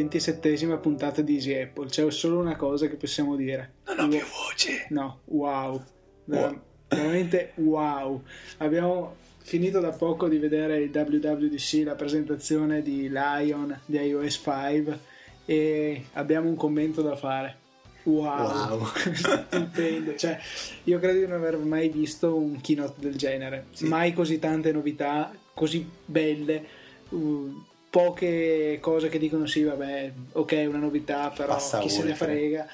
Ventisettesima puntata di Easy Apple. C'è solo una cosa che possiamo dire. Non ho più voce. No, wow. Wow. Veramente wow. Abbiamo finito da poco di vedere il WWDC, la presentazione di Lion di iOS 5 e abbiamo un commento da fare. Wow, Wow. stupendo. Cioè, io credo di non aver mai visto un keynote del genere. Sì. Mai così tante novità, così belle. uh, poche cose che dicono sì, vabbè, ok, una novità, però Passa chi se ne oltre. frega.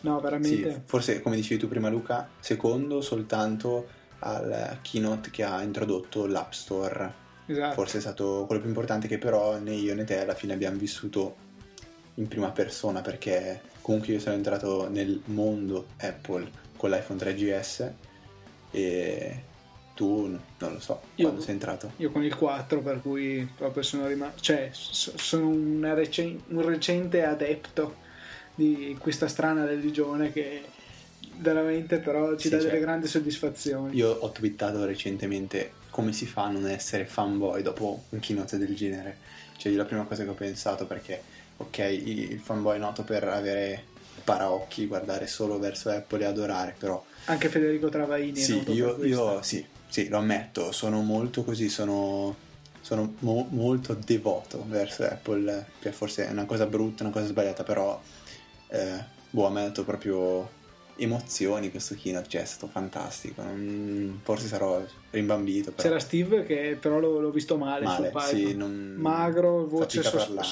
No, Sì, veramente. forse come dicevi tu prima Luca, secondo soltanto al keynote che ha introdotto l'App Store. esatto. Forse è stato quello più importante che però né io né te alla fine abbiamo vissuto in prima persona perché comunque io sono entrato nel mondo Apple con l'iPhone 3GS e tu non lo so Io- quando sei entrato. Io con il 4, per cui proprio sono rimasto. Cioè, so- sono una recen- un recente adepto di questa strana religione che veramente però ci Sì, dà cioè, delle grandi soddisfazioni. Io ho twittato recentemente come si fa a non essere fanboy dopo un keynote del genere. Cioè, io la prima cosa che ho pensato perché, ok, il fanboy è noto per avere paraocchi, guardare solo verso Apple e adorare, però Anche Federico Travaini. è sì, io, io sì, sì, lo ammetto, sono molto così, sono, sono mo- molto devoto verso Apple, che forse è una cosa brutta, una cosa sbagliata, però eh, boh, me ha dato proprio emozioni questo keynote, cioè è stato fantastico, non- forse sarò rimbambito, però C'era Steve che però l'ho, l'ho visto male, male, sì, non... Magro, voce fatica a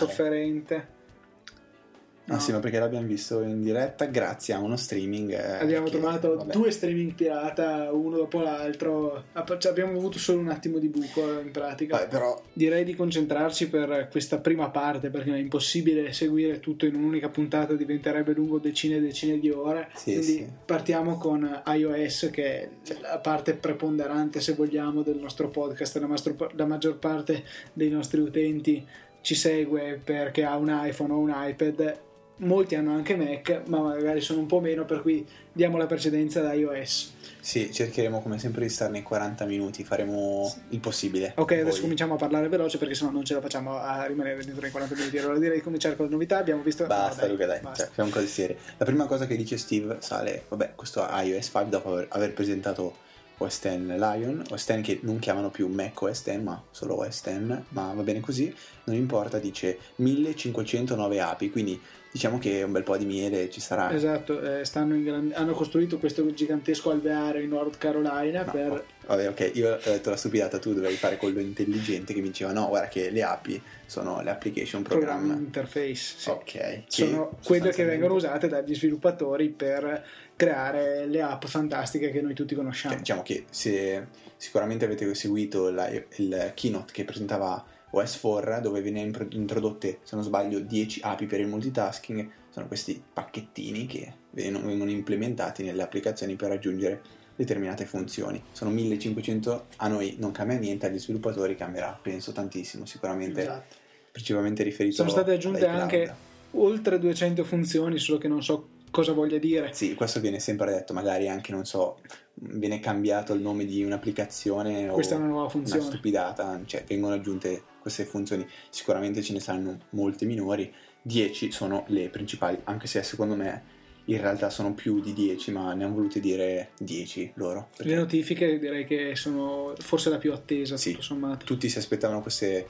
sofferente. Ah sì, ma perché l'abbiamo visto in diretta grazie a uno streaming. eh, Abbiamo che, trovato vabbè. due streaming pirata, uno dopo l'altro. Cioè, abbiamo avuto solo un attimo di buco in pratica. Vabbè, però Direi di concentrarci per questa prima parte perché è impossibile seguire tutto in un'unica puntata, diventerebbe lungo decine e decine di ore. Sì, Quindi sì. partiamo con iOS che è la parte preponderante, se vogliamo, del nostro podcast. La, mastro- la maggior parte dei nostri utenti ci segue perché ha un iPhone o un iPad. Molti hanno anche Mac, ma magari sono un po' meno, per cui diamo la precedenza ad iOS. sì, cercheremo come sempre di stare nei 40 minuti, faremo il possibile. Ok, adesso Voi- cominciamo a parlare veloce perché sennò non ce la facciamo a rimanere dentro i 40 minuti. Allora direi di cominciare con le novità. Abbiamo visto. Basta, no, Luca, dai, basta. cioè, facciamo cose serie. La prima cosa che dice Steve sale, vabbè, questo iOS 5 dopo aver, aver presentato OS X Lion, OS X che non chiamano più Mac OS X, ma solo OS X, ma va bene così, non importa, dice 1509 api, quindi diciamo che un bel po' di miele ci sarà. Esatto, eh, stanno in hanno costruito questo gigantesco alveare in North Carolina No, per... oh, vabbè, ok, io ho detto la stupidata, tu dovevi fare quello intelligente che mi diceva no, guarda che le api sono le application program. interface. sì. Ok, Sono quelle che vengono usate dagli sviluppatori per creare le app fantastiche che noi tutti Cioè, conosciamo. diciamo che se sicuramente avete seguito la- il keynote che presentava OS4 dove venivano impro- introdotte, se non sbaglio, 10 API per il multitasking, sono questi pacchettini che vengono, implementati nelle applicazioni per raggiungere determinate funzioni. Sono 1500, a noi non cambia niente, agli sviluppatori cambierà, penso tantissimo, sicuramente Esatto. principalmente riferito Sono state aggiunte anche oltre 200 funzioni, solo che non so cosa voglia dire. Sì, questo viene sempre detto, magari anche, non so, viene cambiato il nome di un'applicazione o Questa è una nuova una funzione. stupidata, cioè vengono aggiunte queste funzioni, sicuramente ce ne saranno molte minori, 10 sono le principali, anche se secondo me in realtà sono più di 10, ma ne hanno volute dire 10 loro. Le perché notifiche direi che sono forse la più attesa, Sì. tutto sommato. tutti si aspettavano queste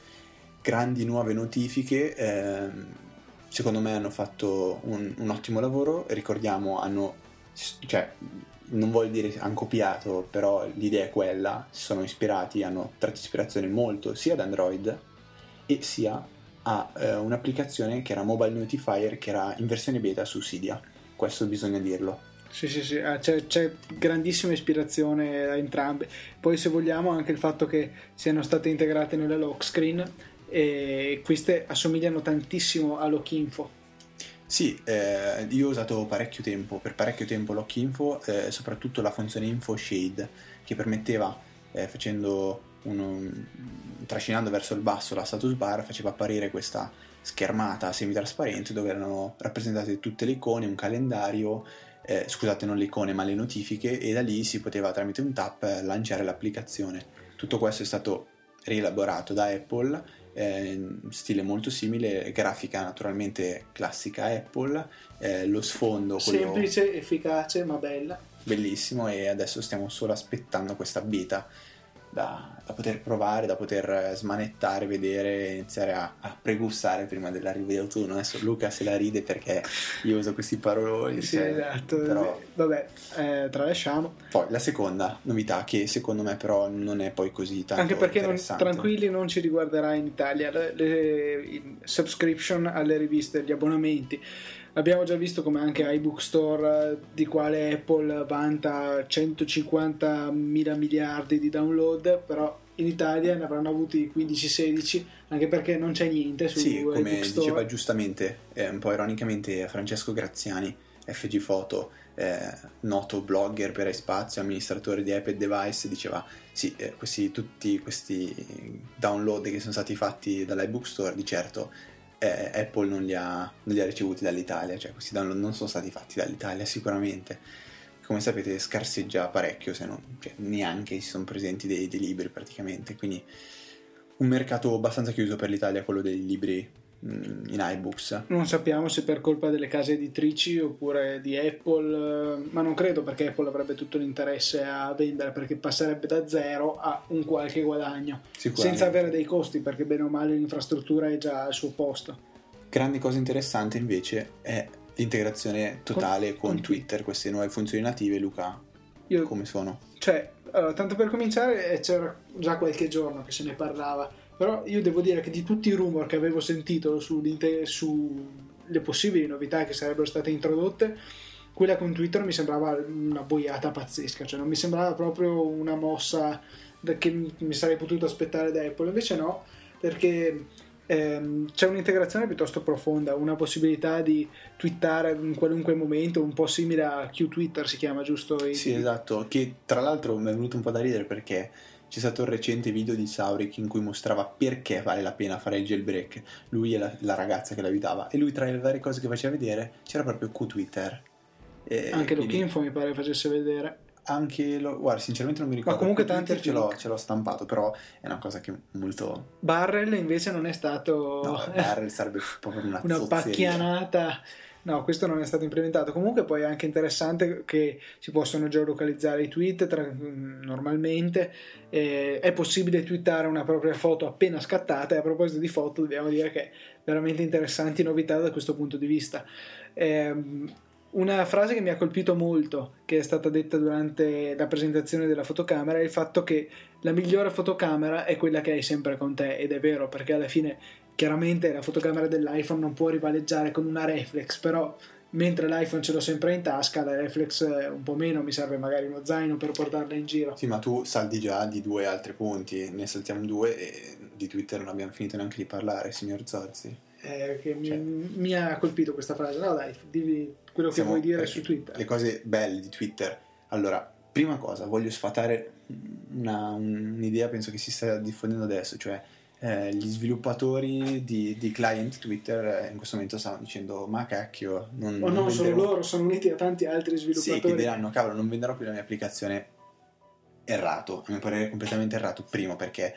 grandi nuove notifiche, ehm, secondo me hanno fatto un, un ottimo lavoro, ricordiamo, hanno, cioè, non voglio dire hanno copiato, però l'idea è quella, si sono ispirati, hanno tratto ispirazione molto sia da Android e sia a eh, un'applicazione che era Mobile Notifier che era in versione beta su Cydia, questo bisogna dirlo. Sì, sì, sì, ah, c'è, c'è grandissima ispirazione da entrambe. Poi, se vogliamo, anche il fatto che siano state integrate nella lock screen e queste assomigliano tantissimo a Lock Info. Sì, eh, io ho usato parecchio tempo, per parecchio tempo Lock Info, eh, soprattutto la funzione Info Shade che permetteva, eh, facendo uno, trascinando verso il basso la status bar, faceva apparire questa schermata semitrasparente dove erano rappresentate tutte le icone, un calendario, eh, scusate non le icone ma le notifiche e da lì si poteva tramite un tap eh, lanciare l'applicazione. Tutto questo è stato rielaborato da Apple eh, stile molto simile, grafica naturalmente classica Apple, eh, lo sfondo quello Semplice, efficace, ma bella. bellissimo e adesso stiamo solo aspettando questa beta da, da poter provare, da poter smanettare, vedere, iniziare a, a pregustare prima dell'arrivo di autunno. Adesso Luca se la ride perché io uso questi paroloni. Sì, cioè, esatto. però- Vabbè, eh, tralasciamo. Poi la seconda novità che secondo me però non è poi così tanto Anche perché non, tranquilli non ci riguarderà in Italia le, le- subscription alle riviste, gli abbonamenti. Abbiamo già visto come anche iBook Store, eh, di quale Apple vanta 150 mila miliardi di download, però in Italia ne avranno avuti 15-16, anche perché non c'è niente su Sì, come diceva giustamente, eh, un po' ironicamente, Francesco Graziani, FG Photo, eh, noto blogger per spazio, amministratore di iPad device, diceva sì, eh, questi, tutti questi download che sono stati fatti dall'iBook Store, di certo eh, Apple non li, ha, non li ha ricevuti dall'Italia, cioè questi download non sono stati fatti dall'Italia sicuramente. Come sapete scarseggia parecchio, se non cioè, neanche ci sono presenti dei, dei libri praticamente, quindi un mercato abbastanza chiuso per l'Italia, quello dei libri in iBooks. Non sappiamo se per colpa delle case editrici oppure di Apple, eh, ma non credo perché Apple avrebbe tutto l'interesse a vendere perché passerebbe da zero a un qualche guadagno, senza avere dei costi perché bene o male l'infrastruttura è già al suo posto. Grande cosa interessante invece è l'integrazione totale con, con Twitter, queste nuove funzioni native, Luca, Io, come sono? cioè, allora, tanto per cominciare, eh, c'era già qualche giorno che se ne parlava, però io devo dire che di tutti i rumor che avevo sentito sulle possibili novità che sarebbero state introdotte, quella con Twitter mi sembrava una boiata pazzesca, cioè non mi sembrava proprio una mossa che mi sarei potuto aspettare da Apple, invece no, perché ehm, c'è un'integrazione piuttosto profonda, una possibilità di twittare in qualunque momento, un po' simile a Q Twitter si chiama, giusto? Sì, esatto, che tra l'altro mi è venuto un po' da ridere perché c'è stato un recente video di Saurik in cui mostrava perché vale la pena fare il jailbreak, lui e la, la ragazza che l'abitava, e lui tra le varie cose che faceva vedere c'era proprio Q Twitter. E Anche quindi- Lookinfo mi pare facesse vedere. Anche lo, guarda, sinceramente non mi ricordo. comunque Q tanti ce l'ho, ce l'ho stampato, però è una cosa che molto. Barrel invece non è stato No, Barrel sarebbe proprio una, una pacchianata. No, questo non è stato implementato. Comunque poi è anche interessante che si possono geolocalizzare i tweet tra- mm, normalmente. Eh, è possibile twittare una propria foto appena scattata e a proposito di foto dobbiamo dire che veramente interessanti novità da questo punto di vista. Ehm, una frase che mi ha colpito molto, che è stata detta durante la presentazione della fotocamera, è il fatto che la migliore fotocamera è quella che hai sempre con te, ed è vero, perché alla fine chiaramente la fotocamera dell'iPhone non può rivaleggiare con una reflex, però mentre l'iPhone ce l'ho sempre in tasca, la reflex eh, un po' meno, mi serve magari uno zaino per portarla in giro. Sì, ma tu saldi già di due altri punti, ne saltiamo due e di Twitter non abbiamo finito neanche di parlare, signor Zorzi. Eh, che mi, Cioè- mi ha colpito questa frase. No, dai, dimmi quello che vuoi dire eh, su Twitter. Le cose belle di Twitter. Allora, prima cosa, voglio sfatare una- un'idea, penso che si sta diffondendo adesso, cioè eh, gli sviluppatori di, di client Twitter eh, in questo momento stanno dicendo ma cacchio, non, O non no, sono venderò- loro, sono uniti a tanti altri Sì, che sviluppatori. diranno, cavolo, non venderò più la mia applicazione errato, a mio parere completamente errato, primo perché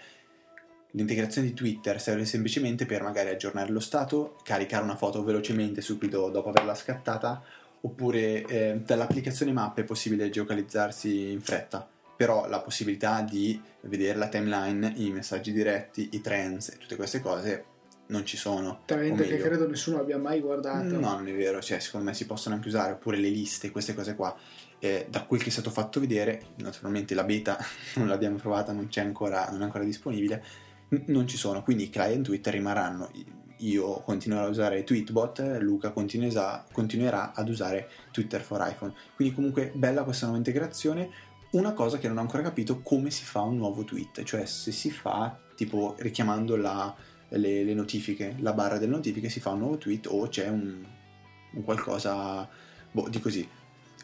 l'integrazione di Twitter serve semplicemente per magari aggiornare lo stato, caricare una foto velocemente subito dopo averla scattata, oppure eh, dall'applicazione Map è possibile geocalizzarsi in fretta, però la possibilità di vedere la timeline, i messaggi diretti, i trends e tutte queste cose non ci sono. O che credo nessuno abbia mai guardato. No, non è vero, cioè, secondo me si possono anche usare, oppure le liste, queste cose qua. Eh, da quel che è stato fatto vedere, naturalmente la beta non l'abbiamo provata, non, c'è ancora, non è ancora disponibile, n- non ci sono, quindi i client Twitter rimarranno. Io continuerò a usare Tweetbot, Luca continuesa- continuerà ad usare Twitter for iPhone. Quindi comunque bella questa nuova integrazione. Una cosa che non ho ancora capito, come si fa un nuovo tweet, cioè se si fa tipo richiamando la, le, le notifiche, la barra delle notifiche si fa un nuovo tweet o c'è un, un qualcosa boh, di così.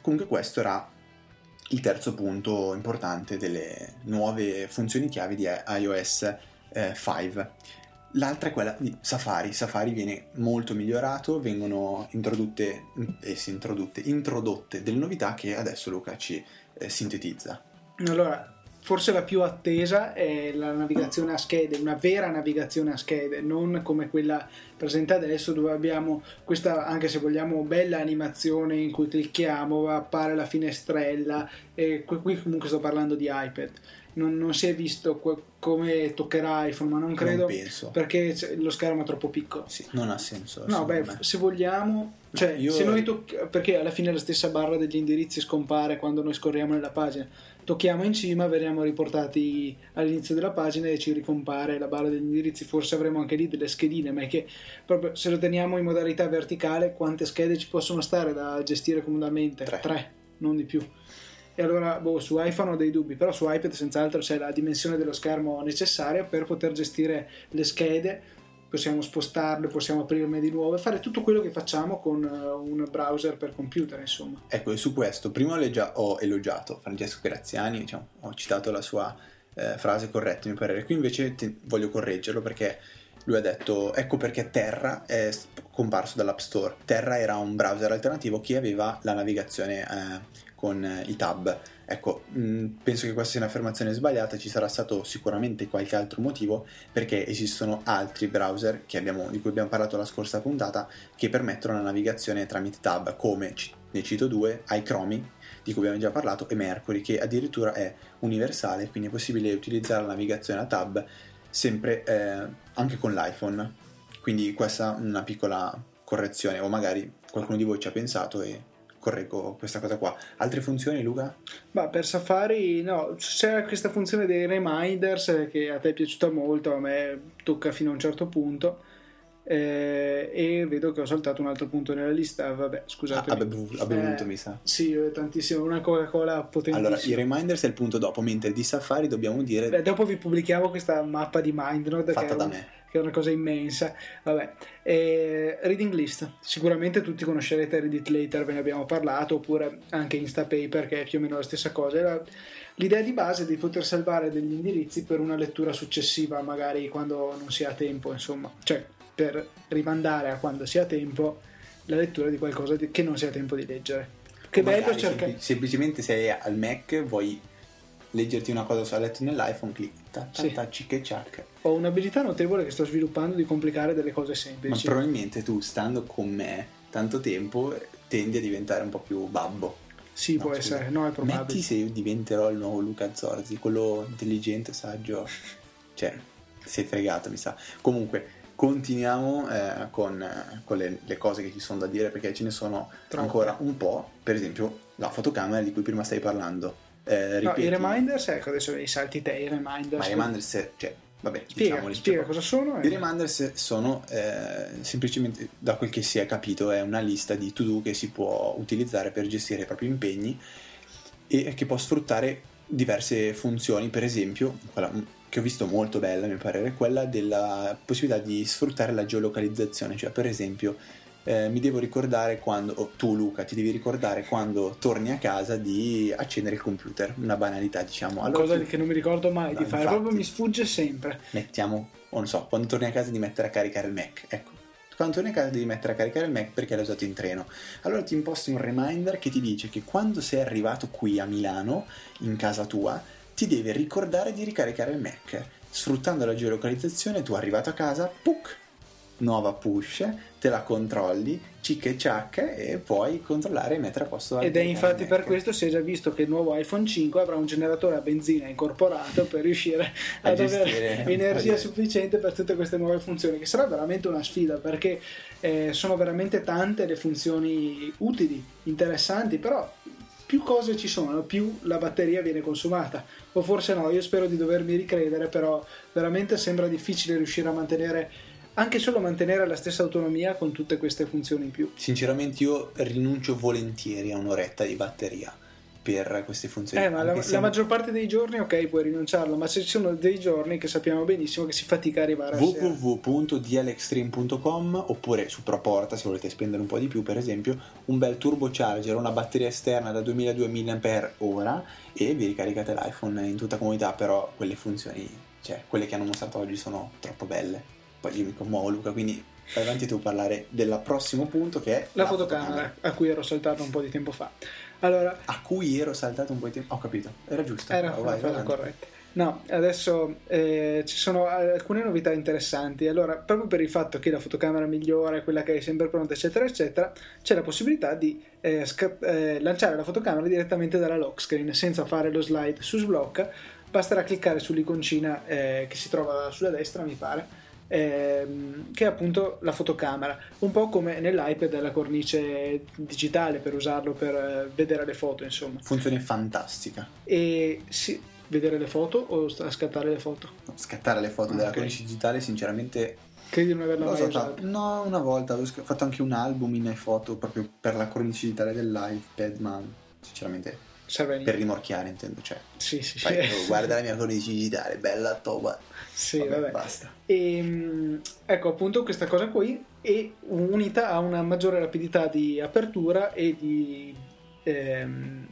Comunque questo era il terzo punto importante delle nuove funzioni chiavi di iOS eh, 5. L'altra è quella di Safari. Safari viene molto migliorato, vengono introdotte, eh, introdotte, introdotte delle novità che adesso Luca ci eh, sintetizza. Allora, forse la più attesa è la navigazione a schede, una vera navigazione a schede, non come quella presente adesso dove abbiamo questa, anche se vogliamo, bella animazione in cui clicchiamo, appare la finestrella qui comunque sto parlando di iPad. Non, non si è visto que- come toccherà iPhone, ma non credo non perché lo schermo è troppo piccolo. Sì, non ha senso. No, beh, me. se vogliamo, cioè, io... se noi toc- perché alla fine la stessa barra degli indirizzi scompare quando noi scorriamo nella pagina tocchiamo in cima, veniamo riportati all'inizio della pagina e ci ricompare la barra degli indirizzi. Forse avremo anche lì delle schedine, ma è che proprio se lo teniamo in modalità verticale, quante schede ci possono stare da gestire comodamente? Tre, Tre non di più. E allora, boh, su iPhone ho dei dubbi, però su iPad senz'altro c'è la dimensione dello schermo necessaria per poter gestire le schede possiamo spostarle, possiamo aprirne di nuovo e fare tutto quello che facciamo con uh, un browser per computer, insomma. Ecco, e su questo, prima ho elogiato Francesco Graziani, diciamo, ho citato la sua eh, frase corretta, mi pare. Qui invece voglio correggerlo perché lui ha detto ecco perché Terra è comparso dall'App Store. Terra era un browser alternativo che aveva la navigazione eh, con eh, i tab Ecco, mh, mm, penso che questa sia un'affermazione sbagliata, ci sarà stato sicuramente qualche altro motivo perché esistono altri browser abbiamo, di cui abbiamo parlato la scorsa puntata che permettono la navigazione tramite tab come, ne cito due, iChromi di cui abbiamo già parlato e Mercury che addirittura è universale, quindi è possibile utilizzare la navigazione a tab sempre eh, anche con l'iPhone. Quindi questa è una piccola correzione o magari qualcuno di voi ci ha pensato e correggo questa cosa qua. Altre funzioni, Luca? Ma per Safari, no, c'è questa funzione dei reminders che a te è piaciuta molto, a me tocca fino a un certo punto. Eh, e vedo che ho saltato un altro punto nella lista. Vabbè, scusate. Ah, ha bevuto, eh, mi sa. Sì, tantissimo. Una Coca-Cola potentissima. Allora, i reminders è il punto dopo, mentre di Safari dobbiamo dire. Beh, dopo vi pubblichiamo questa mappa di MindNode. Fatta da me che è una cosa immensa. Vabbè. E reading list, sicuramente tutti conoscerete Read It Later, ve ne abbiamo parlato, oppure anche Instapaper, che è più o meno la stessa cosa. L'idea di base è di poter salvare degli indirizzi per una lettura successiva, magari quando non si ha tempo, insomma, cioè per rimandare a quando si ha tempo la lettura di qualcosa che non si ha tempo di leggere. Che bello cercare. Semplicemente se al Mac vuoi leggerti una cosa a letto nell'iPhone, clic, ta, ta, sì. ta, cic e ciac. Ho un'abilità notevole che sto sviluppando di complicare delle cose semplici. Ma probabilmente tu, stando con me tanto tempo, tendi a diventare un po' più babbo. Sì, no, può scusa. essere, no, è probabile. Metti se io diventerò il nuovo Luca Zorzi, quello intelligente, saggio. cioè, sei fregato, mi sa. Comunque, continuiamo eh, con, eh, con le, le, cose che ci sono da dire perché ce ne sono Troppo. ancora un po'. Per esempio, la fotocamera di cui prima stai parlando eh, no, i reminders, ecco adesso i salti te, i reminders. Ma i reminders, cioè, vabbè, spiega, diciamoli, spiega cosa sono. I e... reminders sono eh, semplicemente, da quel che si è capito, è una lista di to-do che si può utilizzare per gestire i propri impegni e che può sfruttare diverse funzioni, per esempio, quella che ho visto molto bella, a mio parere, è quella della possibilità di sfruttare la geolocalizzazione, cioè per esempio eh, mi devo ricordare quando, o tu Luca, ti devi ricordare quando torni a casa di accendere il computer, una banalità diciamo. Allora, cosa tu... che non mi ricordo mai no, di fare, proprio mi sfugge sempre. Mettiamo, o non so, quando torni a casa di mettere a caricare il Mac, ecco. Quando torni a casa devi mettere a caricare il Mac perché l'hai usato in treno. Allora ti imposti un reminder che ti dice che quando sei arrivato qui a Milano, in casa tua, ti devi ricordare di ricaricare il Mac. Sfruttando la geolocalizzazione, tu arrivato a casa, puc, nuova push, te la controlli, cic e ciac e puoi controllare e mettere a posto Ed è infatti per questo si è già visto che il nuovo iPhone 5 avrà un generatore a benzina incorporato per riuscire a ad avere energia sufficiente per tutte queste nuove funzioni, che sarà veramente una sfida perché eh, sono veramente tante le funzioni utili, interessanti, però più cose ci sono, più la batteria viene consumata. O forse no, io spero di dovermi ricredere, però veramente sembra difficile riuscire a mantenere anche solo mantenere la stessa autonomia con tutte queste funzioni in più. Sinceramente io rinuncio volentieri a un'oretta di batteria per queste funzioni. Eh, ma la, la, maggior parte dei giorni, ok, puoi rinunciarlo, ma ci sono dei giorni che sappiamo benissimo che si fatica a arrivare a www.dlextreme.com oppure su Proporta, se volete spendere un po' di più, per esempio, un bel turbocharger, una batteria esterna da 2200 mAh e vi ricaricate l'iPhone in tutta comodità, però quelle funzioni, cioè quelle che hanno mostrato oggi sono troppo belle poi io mi commuovo Luca, quindi vai avanti tu a parlare del prossimo punto che è la, la fotocamera, fotocamera, a cui ero saltato un po' di tempo fa. Allora, a cui ero saltato un po' di tempo. Ho capito, era giusto. Era oh, vai, vai, corretta. No, adesso eh, ci sono alcune novità interessanti. Allora, proprio per il fatto che la fotocamera migliore, quella che è sempre pronta, eccetera, eccetera, c'è la possibilità di eh, sca- eh, lanciare la fotocamera direttamente dalla lock screen senza fare lo slide su sblocca. Basterà cliccare sull'iconcina eh, che si trova sulla destra, mi pare. Ehm, che è appunto la fotocamera, un po' come nell'iPad la cornice digitale per usarlo per eh, vedere le foto, insomma. Funzione fantastica. E sì, vedere le foto o scattare le foto? No, scattare le foto okay. della cornice digitale, sinceramente. Credi di non averla mai usata? No, una volta ho fatto anche un album in iPhoto proprio per la cornice digitale dell'iPad, ma sinceramente Serve per rimorchiare intendo cioè sì sì, Fai, sì. Guarda la mia cornice digitale bella toba sì vabbè, vabbè. basta e, ehm, ecco appunto questa cosa qui è unita a una maggiore rapidità di apertura e di ehm,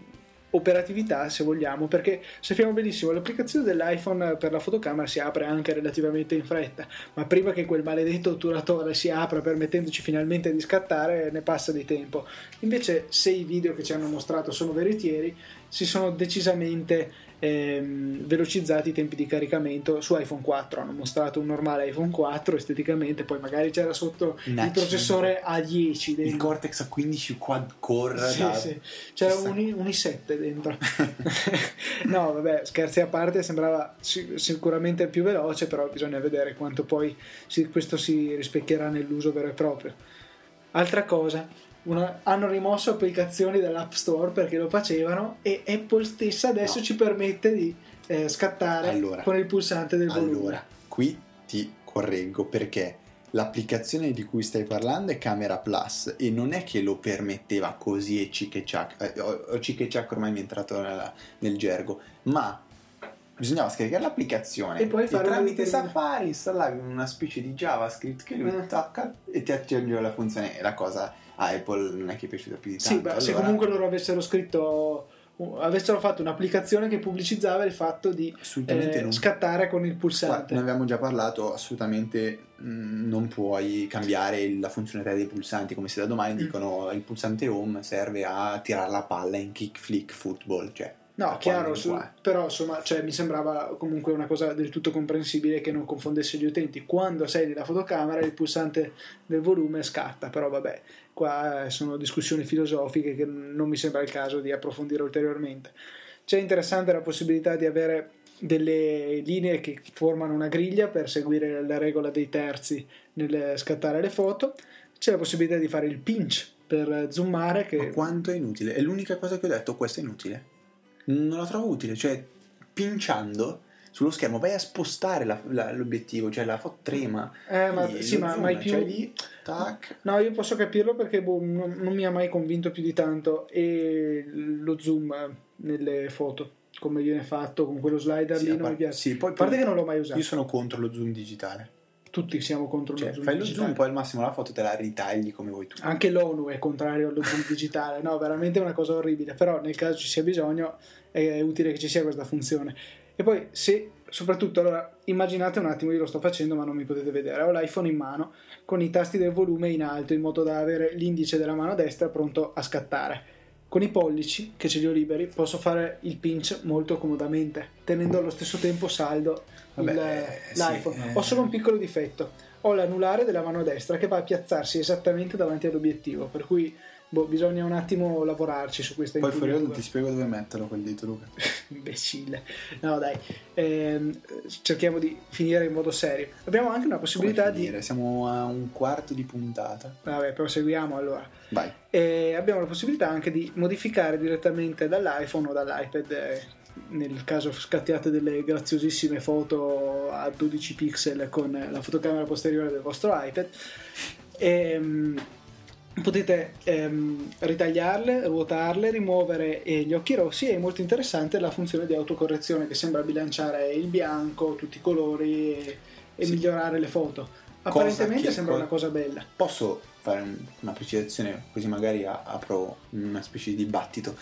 operatività se vogliamo perché sappiamo benissimo l'applicazione dell'iPhone per la fotocamera si apre anche relativamente in fretta ma prima che quel maledetto otturatore si apra permettendoci finalmente di scattare ne passa di tempo. Invece se i video che ci hanno mostrato sono veritieri si sono decisamente ehm, velocizzati i tempi di caricamento su iPhone 4 hanno mostrato un normale iPhone 4 esteticamente poi magari c'era sotto Naccino. il processore A10 dentro. il Cortex A15 quad core sì, da... sì. c'era un, i, un i7 dentro no vabbè scherzi a parte sembrava sicuramente più veloce però bisogna vedere quanto poi si, questo si rispecchierà nell'uso vero e proprio altra cosa una, hanno rimosso applicazioni dall'App Store perché lo facevano e Apple stessa adesso no. ci permette di eh, scattare allora, con il pulsante del volume. Allora, qui ti correggo perché l'applicazione di cui stai parlando è Camera Plus e non è che lo permetteva così e cic e ciac, eh, o cic e ciac ormai mi è entrato nella, nel gergo, ma bisognava scaricare l'applicazione e poi fare e tramite Safari installavi una specie di JavaScript che lui eh. tocca e ti aggiungeva la funzione e la cosa a Apple non è che è piaciuta più di tanto. Sì, beh, allora... se comunque loro avessero scritto avessero fatto un'applicazione che pubblicizzava il fatto di eh, scattare con il pulsante. ne abbiamo già parlato, assolutamente mh, mm, non puoi cambiare la funzionalità dei pulsanti, come se da domani mm. dicono il pulsante home serve a tirare la palla in kick flick football, cioè No, chiaro, su, però insomma cioè, mi sembrava comunque una cosa del tutto comprensibile che non confondesse gli utenti. Quando sei nella fotocamera il pulsante del volume scatta, però vabbè, qua sono discussioni filosofiche che non mi sembra il caso di approfondire ulteriormente. C'è interessante la possibilità di avere delle linee che formano una griglia per seguire la regola dei terzi nel scattare le foto. C'è la possibilità di fare il pinch per zoomare. Che... Ma quanto è inutile? È l'unica cosa che ho detto, questo è inutile non la trovo utile, cioè pinciando sullo schermo vai a spostare la, la, l'obiettivo, cioè la foto trema. Eh, ma, sì, ma mai più... Cioè lì, tac. No, io posso capirlo perché boh, non, non, mi ha mai convinto più di tanto e lo zoom nelle foto come viene fatto con quello slider sì, lì non mi piace. Sì, poi, a parte che non l'ho mai usato. Io sono contro lo zoom digitale. Tutti siamo contro cioè, lo zoom fai digitale. lo zoom, poi al massimo la foto te la ritagli come vuoi tu. Anche l'ONU è contrario allo zoom digitale, no, veramente è una cosa orribile, però nel caso ci sia bisogno è utile che ci sia questa funzione. E poi se, soprattutto, allora immaginate un attimo, io lo sto facendo ma non mi potete vedere, ho l'iPhone in mano con i tasti del volume in alto in modo da avere l'indice della mano destra pronto a scattare. Con i pollici, che ce li ho liberi, posso fare il pinch molto comodamente, tenendo allo stesso tempo saldo Vabbè, il, eh, l'iPhone. Sì, eh. Ho solo un piccolo difetto, ho l'anulare della mano destra che va a piazzarsi esattamente davanti all'obiettivo, per cui boh, bisogna un attimo lavorarci su questa Poi fuori non ti spiego dove metterlo quel dito, Luca. Imbecille. No, dai, ehm, cerchiamo di finire in modo serio. Abbiamo anche una possibilità di. Siamo a un quarto di puntata. Vabbè, proseguiamo allora. Vai. E abbiamo la possibilità anche di modificare direttamente dall'iPhone o dall'iPad. Eh, nel caso scattiate delle graziosissime foto a 12 pixel con la fotocamera posteriore del vostro iPad. Ehm, potete ehm, ritagliarle, ruotarle, rimuovere eh, gli occhi rossi e è molto interessante la funzione di autocorrezione che sembra bilanciare il bianco, tutti i colori e, e sì. migliorare le foto. Apparentemente sembra una cosa bella. Posso fare una precisazione così magari apro una specie di dibattito.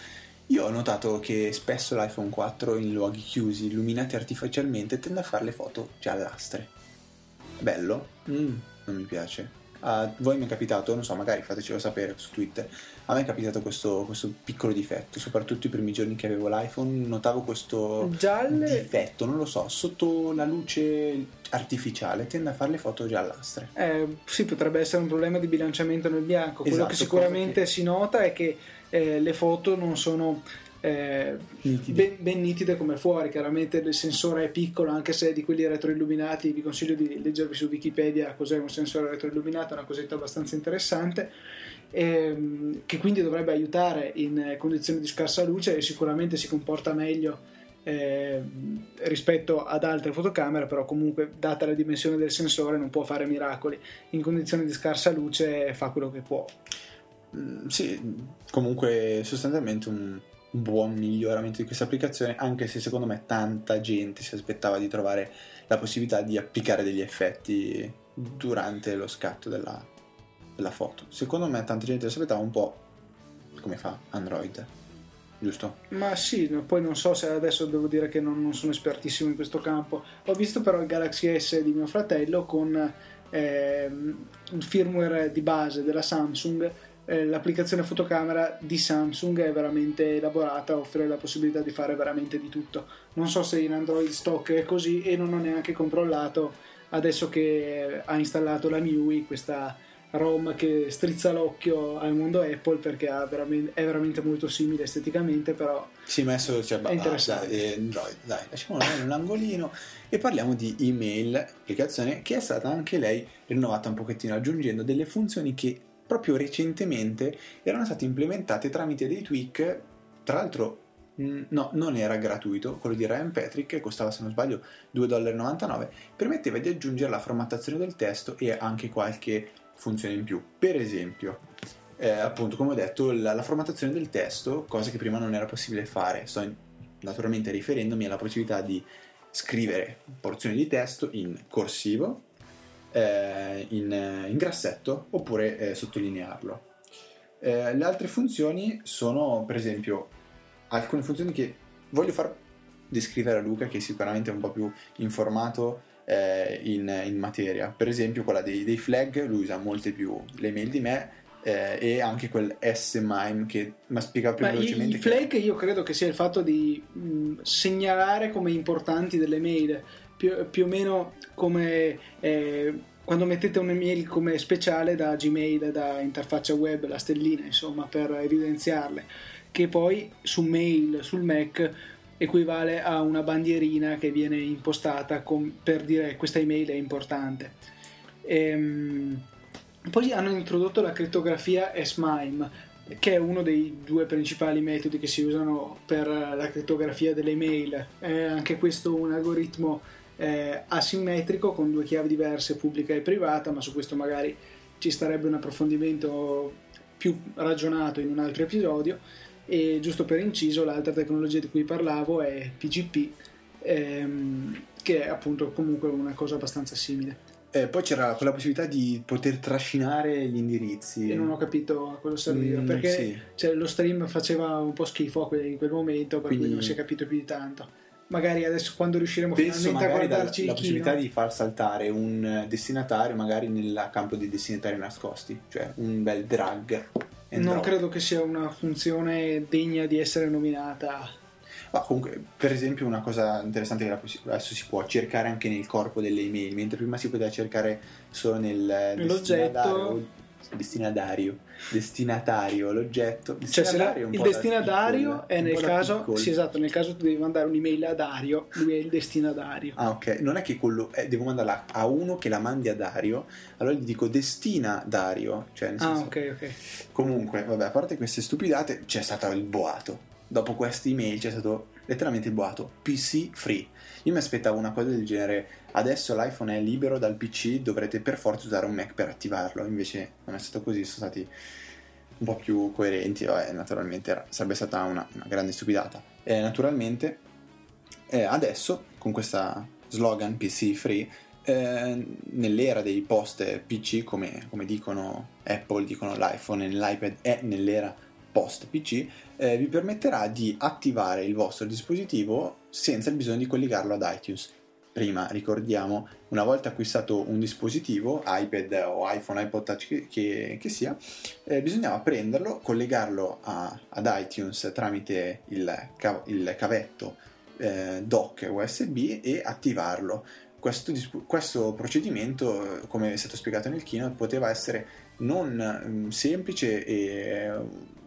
Io ho notato che spesso l'iPhone 4 in luoghi chiusi, illuminati artificialmente, tende a fare le foto giallastre. Bello? Mm, non mi piace A voi mi è capitato, non so, magari fatecelo sapere su Twitter. A me è capitato questo, questo piccolo difetto, soprattutto i primi giorni che avevo l'iPhone, notavo questo Gialle... difetto, non lo so, sotto la luce artificiale tende a fare le foto giallastre. Eh, sì, potrebbe essere un problema di bilanciamento nel bianco. Quello Esatto, che sicuramente cosa si nota è che eh, le foto non sono eh, ben, ben nitide come fuori. Chiaramente il sensore è piccolo, anche se è di quelli retroilluminati. Vi consiglio di leggervi su Wikipedia cos'è un sensore retroilluminato, è una cosetta abbastanza interessante. ehm, che quindi dovrebbe aiutare in condizioni di scarsa luce e sicuramente si comporta meglio eh, rispetto ad altre fotocamere, però comunque data la dimensione del sensore non può fare miracoli. In condizioni di scarsa luce fa quello che può. Mm, sì, comunque sostanzialmente un buon miglioramento di questa applicazione, anche se secondo me tanta gente si aspettava di trovare la possibilità di applicare degli effetti durante lo scatto della, della foto. Secondo me tanta gente si aspettava un po' come fa Android, giusto? Ma sì, poi non so se adesso devo dire che non, non sono espertissimo in questo campo. Ho visto però il Galaxy S di mio fratello con ehm, il firmware di base della Samsung. Eh, l'applicazione fotocamera di Samsung è veramente elaborata, offre la possibilità di fare veramente di tutto. Non so se in Android stock è così e non ho neanche controllato adesso che ha installato la MIUI, questa ROM che strizza l'occhio al mondo Apple perché veramente- è veramente molto simile esteticamente, però Sì, ma adesso cioè, bah, interessante. dai, eh, Android, dai, lasciamolo in un angolino e parliamo di email, applicazione che è stata anche lei rinnovata un pochettino aggiungendo delle funzioni che proprio recentemente erano state implementate tramite dei tweak, tra l'altro mh, no, non era gratuito, quello di Ryan Patrick che costava se non sbaglio 2,99$, permetteva di aggiungere la formattazione del testo e anche qualche funzione in più. Per esempio, eh, appunto, come ho detto, la, la formattazione del testo, cosa che prima non era possibile fare. Sto in- naturalmente riferendomi alla possibilità di scrivere porzioni di testo in corsivo, eh, in, eh, in grassetto oppure eh, sottolinearlo. Eh, le altre funzioni sono, per esempio, alcune funzioni che voglio far descrivere a Luca, che sicuramente è un po' più informato eh, in, in materia. Per esempio, quella dei, dei flag, lui usa molte più le mail di me. eh, e anche quel S-MIME che mi ha spiegato più Ma i, velocemente i che- flag io credo che sia il fatto di mh, segnalare come importanti delle mail, più, più o meno come eh, quando mettete un'email come speciale da Gmail, da interfaccia web, la stellina, insomma, per evidenziarle, che poi su mail, sul Mac, equivale a una bandierina che viene impostata con- per dire questa email è importante. Ehm, poi hanno introdotto la crittografia S-MIME, che è uno dei due principali metodi che si usano per la crittografia delle email. È anche questo un algoritmo eh, asimmetrico con due chiavi diverse, pubblica e privata, ma su questo magari ci starebbe un approfondimento più ragionato in un altro episodio. E giusto per inciso, l'altra tecnologia di cui parlavo è PGP, ehm, che è appunto comunque una cosa abbastanza simile. Eh, poi c'era quella possibilità di poter trascinare gli indirizzi. E non ho capito a cosa serviva Mm, perché sì. cioè, lo stream faceva un po' schifo in quel momento, per Quindi- cui non si è capito più di tanto. Magari adesso quando riusciremo Penso finalmente a guardarci la il possibilità di far saltare un eh, destinatario magari nel campo dei destinatari nascosti, cioè un bel drag. non drop. credo che sia una funzione degna di essere nominata. Ma comunque, per esempio, una cosa interessante che la adesso si può cercare anche nel corpo delle email, mentre prima si poteva cercare solo nel eh, Nell'oggetto. Destinatario, destinatario, destinatario, l'oggetto. Cioè, Destinatario è un il destinatario piccolo, è nel caso, sì, esatto, nel caso tu devi mandare un'email a Dario, lui è il destinatario. Ah, ok. Non è che quello. eh, devo mandarla a uno che la mandi a Dario. Allora gli dico destina Dario. Cioè, nel Ah, senso. ok, ok. Comunque, vabbè, a parte queste stupidate, c'è stato il boato. Dopo queste email c'è stato letteralmente il boato. PC free. Io mi aspettavo una cosa del genere. Adesso l'iPhone è libero dal PC, dovrete per forza usare un Mac per attivarlo. Invece non è stato così, sono stati un po' più coerenti. Vabbè, naturalmente era- sarebbe stata una, una grande stupidata. E naturalmente, eh, adesso con questa slogan PC free, eh, nell'era dei post PC, come, come dicono Apple, dicono l'iPhone e l'iPad, è nell'era post PC, eh, vi permetterà di attivare il vostro dispositivo senza il bisogno di collegarlo ad iTunes. Prima ricordiamo, una volta acquistato un dispositivo, iPad o iPhone, iPod Touch che, che, che sia, eh, bisognava prenderlo, collegarlo a, ad iTunes tramite il, il cavetto eh, dock USB e attivarlo. Questo, questo, procedimento, come è stato spiegato nel keynote, poteva essere non mh, mm, semplice e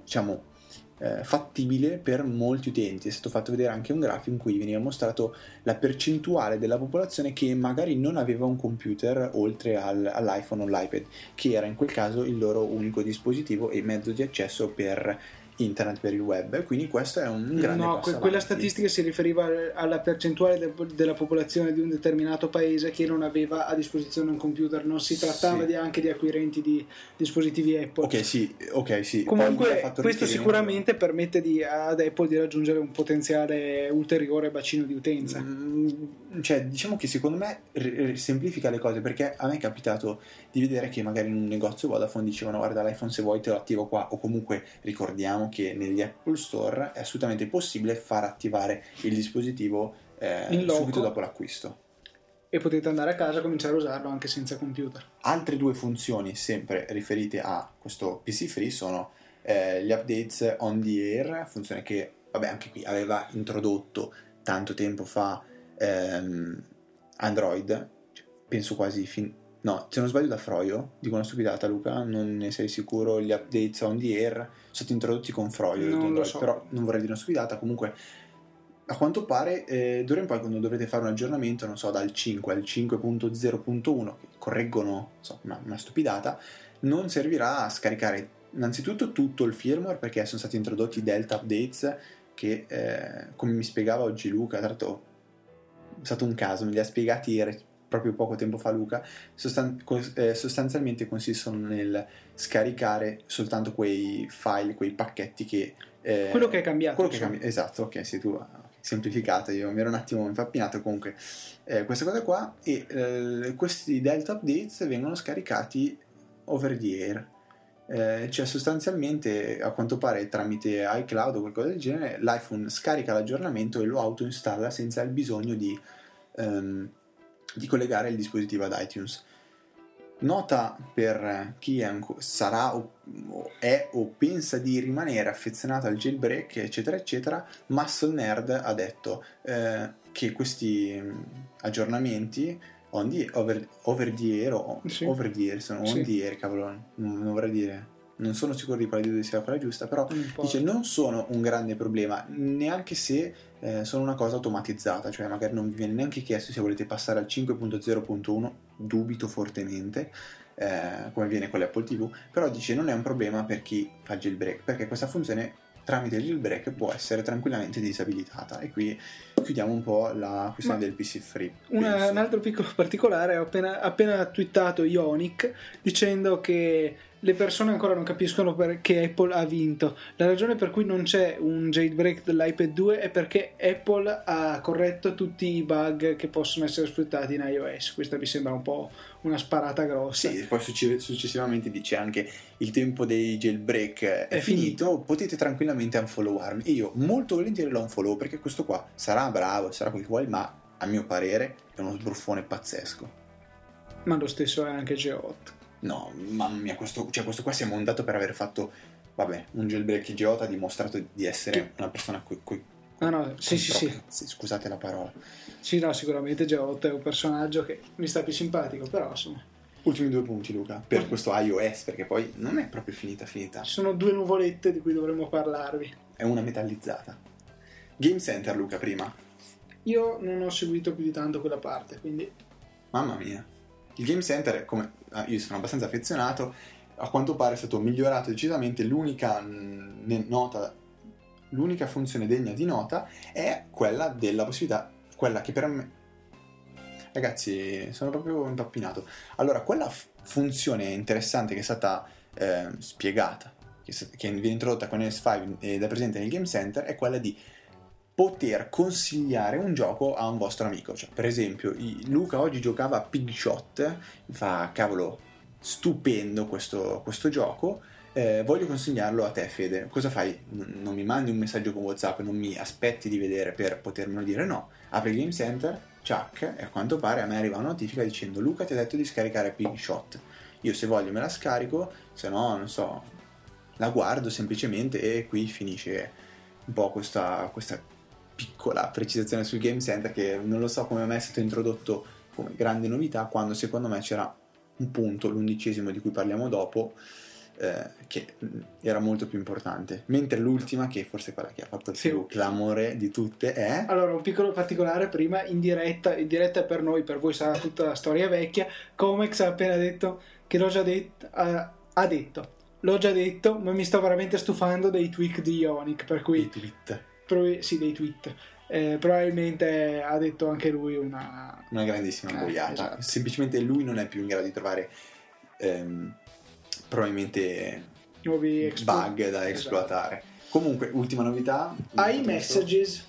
diciamo eh, fattibile per molti utenti. È stato fatto vedere anche un grafico in cui veniva mostrato la percentuale della popolazione che magari non aveva un computer oltre al, all'iPhone o all'iPad, che era in quel caso il loro unico dispositivo e mezzo di accesso per internet per il web, quindi questo è un grande no, passo quella statistica si riferiva alla percentuale de- della popolazione di un determinato paese che non aveva a disposizione un computer, non si trattava sì. di, anche di acquirenti di dispositivi Apple. Ok, sì, ok, sì. Comunque questo sicuramente permette di, ad Apple di raggiungere un potenziale ulteriore bacino di utenza. Mm, cioè, diciamo che secondo me r- semplifica le cose perché a me è capitato di vedere che magari in un negozio Vodafone dicevano guarda l'iPhone se vuoi te lo attivo qua o comunque ricordiamo che negli Apple Store è assolutamente possibile far attivare il dispositivo eh, subito dopo l'acquisto. E potete andare a casa e cominciare a usarlo anche senza computer. Altre due funzioni sempre riferite a questo PC Free sono eh, gli updates on the air, funzione che vabbè anche qui aveva introdotto tanto tempo fa ehm, Android, penso quasi fin, No, se non sbaglio da Froio, dico una stupidata Luca, non ne sei sicuro, gli updates on the air sono stati introdotti con Froio, non Android, so. però non vorrei dire una stupidata, comunque a quanto pare eh, d'ora in poi quando dovrete fare un aggiornamento, non so, dal 5 al 5.0.1, che correggono so, una, una stupidata, non servirà a scaricare innanzitutto tutto il firmware perché sono stati introdotti delta updates che, eh, come mi spiegava oggi Luca, tra l'altro è stato un caso, me li ha spiegati proprio poco tempo fa Luca, sostan- eh, sostanzialmente consistono nel scaricare soltanto quei file, quei pacchetti che... Eh, quello che è cambiato. Quello che è cambiato, esatto, ok, sei tu semplificato, io mi ero un attimo infappinato comunque eh, questa cosa qua e eh, questi delta updates vengono scaricati over the air eh, cioè sostanzialmente a quanto pare tramite iCloud o qualcosa del genere l'iPhone scarica l'aggiornamento e lo autoinstalla senza il bisogno di um, di collegare il dispositivo ad iTunes. Nota per chi è, sarà o è o pensa di rimanere affezionato al jailbreak, eccetera, eccetera, Muscle Nerd ha detto eh, che questi mm, aggiornamenti on the, over, over the air o sì. over the air, sono sì. on the air, cavolo, non, non vorrei dire non sono sicuro di quale due sia quella giusta, però dice non sono un grande problema, neanche se eh, sono una cosa automatizzata, cioè magari non vi viene neanche chiesto se volete passare al 5.0.1, dubito fortemente, eh, come viene con l'Apple TV, però dice non è un problema per chi fa jailbreak, perché questa funzione tramite il jailbreak può essere tranquillamente disabilitata e qui chiudiamo un po' la questione Ma del PC free. Una, un altro piccolo particolare, ho appena, appena twittato Ionic dicendo che le persone ancora non capiscono perché Apple ha vinto. La ragione per cui non c'è un jailbreak dell'iPad 2 è perché Apple ha corretto tutti i bug che possono essere sfruttati in iOS. Questa mi sembra un po' una sparata grossa. Sì, poi successivamente dice anche il tempo dei jailbreak è, è finito, finito, potete tranquillamente unfollowarmi. E io molto volentieri lo unfollow perché questo qua sarà bravo, sarà quel che vuoi, ma a mio parere è uno sbruffone pazzesco. Ma lo stesso è anche G8. No, mamma mia, questo, cioè questo qua si è montato per aver fatto, vabbè, un jailbreak idiota, ha dimostrato di essere una persona coi, coi Ah no, sì, sì, sì. Scusate la parola. Sì, no, sicuramente G8 è un personaggio che mi sta più simpatico, però insomma. Ultimi due punti, Luca, per questo iOS, perché poi non è proprio finita, finita. Ci sono due nuvolette di cui dovremmo parlarvi. È una metallizzata. Game Center, Luca, prima. Io non ho seguito più di tanto quella parte, quindi... Mamma mia. Il Game Center, come io sono abbastanza affezionato, a quanto pare è stato migliorato decisamente. L'unica n- nota, l'unica funzione degna di nota è quella della possibilità, quella che per me. Ragazzi, sono proprio impappinato. Allora, quella f- funzione interessante che è stata eh, spiegata, che, che viene introdotta con S5 ed è presente nel Game Center, è quella di poter consigliare un gioco a un vostro amico. Cioè, per esempio, Luca oggi giocava a Pig Shot, fa cavolo, stupendo questo, questo gioco. Eh, voglio consigliarlo a te, Fede. Cosa fai? non mi mandi un messaggio con WhatsApp, non mi aspetti di vedere per potermelo dire no. Apri Game Center, Chuck e a quanto pare a me arriva una notifica dicendo Luca ti ha detto di scaricare Pig Shot. Io se voglio me la scarico, se no non so, la guardo semplicemente e qui finisce un po' questa, questa piccola precisazione sul Game Center che non lo so come mai è stato introdotto come grande novità quando secondo me c'era un punto, l'undicesimo di cui parliamo dopo, eh, che era molto più importante. Mentre l'ultima, che forse è quella che ha fatto il Sì. più clamore di tutte, è... Allora, un piccolo particolare prima, in diretta, in diretta per noi, per voi sarà tutta la storia vecchia. Comex ha appena detto che l'ho già detto, ha, ha detto, l'ho già detto, ma mi sto veramente stufando dei tweak di Ionic, per cui, i tweet. Prob- sì, dei tweet. Eh, probabilmente ha detto anche lui una... Una grandissima Eh, boiata. esatto. Semplicemente lui non è più in grado di trovare ehm, probabilmente nuovi explo- bug da Esatto. esploitare. Comunque, ultima novità. iMessages,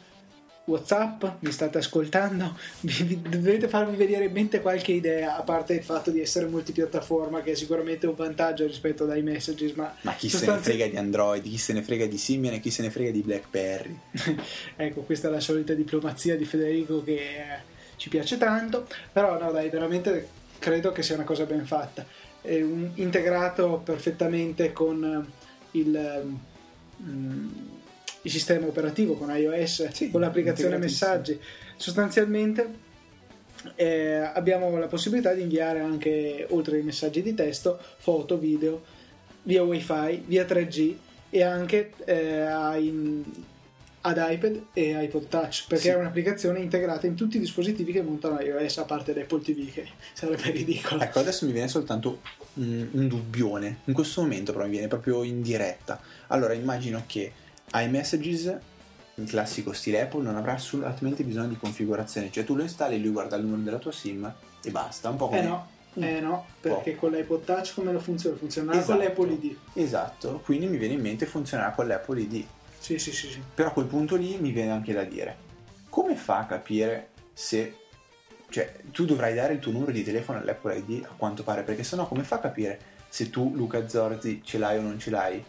Whatsapp, mi state ascoltando? Vi- dovete farmi venire in mente qualche idea, a parte il fatto di essere multipiattaforma, che è sicuramente un vantaggio rispetto ad iMessages, ma Ma chi se ne sostanzi- frega di Android, chi se ne frega di Symbian e chi se ne frega di BlackBerry. ecco, questa è la solita diplomazia di Federico che eh, ci piace tanto, però no dai, veramente credo che sia una cosa ben fatta. È un- integrato perfettamente con eh, il, mm, il sistema operativo, con iOS, Sì, con l'applicazione messaggi. Sostanzialmente eh, abbiamo la possibilità di inviare anche, oltre ai messaggi di testo, foto, video, via wifi, via 3G e anche eh, ai- ad iPad e iPod Touch perché Sì. è un'applicazione integrata in tutti i dispositivi che montano iOS a parte l'Apple TV che sarebbe ridicolo Ecco, adesso mi viene soltanto un, un dubbione. In questo momento però mi viene proprio in diretta. Allora, immagino che iMessages, in classico stile Apple, non avrà assolutamente bisogno di configurazione. Cioè tu lo installi, lui guarda il numero della tua SIM e basta. Un po' come... eh no eh no perché con l'iPod Touch come lo funziona? funzionerà Esatto. con l'Apple ID Esatto, quindi mi viene in mente funzionerà con l'Apple ID. sì sì sì, sì. Però a quel punto lì mi viene anche da dire, come fa a capire se... Cioè, tu dovrai dare il tuo numero di telefono all'Apple ID a quanto pare, perché sennò come fa a capire se tu, Luca Zorzi, ce l'hai o non ce l'hai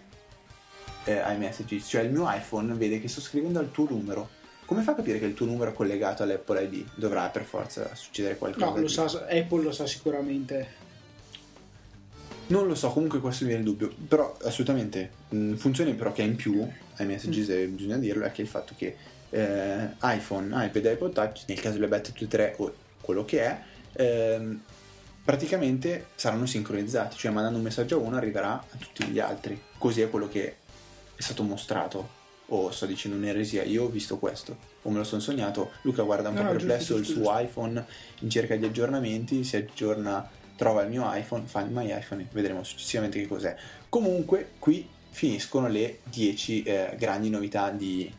eh, iMessages? Cioè il mio iPhone vede che sto scrivendo al tuo numero. Come fa a capire che il tuo numero è collegato all'Apple ID? Dovrà per forza succedere qualcosa. no lo sa Apple lo sa sicuramente Non lo so, comunque questo mi viene il dubbio. Però assolutamente, mh, funzione però che ha in più, iMessages e bisogna dirlo, è che il fatto che eh, iPhone, iPad e iPod Touch, nel caso le bette tutte e tre o quello che è, ehm, praticamente saranno sincronizzati, cioè mandando un messaggio a uno arriverà a tutti gli altri. Così è quello che è stato mostrato. O sto dicendo un'eresia, io ho visto questo, o me lo sono sognato. Luca guarda un No, po' no, perplesso giusto, il giusto, suo giusto. iPhone in cerca di aggiornamenti, si aggiorna, trova il mio iPhone, find my iPhone e vedremo successivamente che cos'è. Comunque qui finiscono le 10 eh, grandi novità di,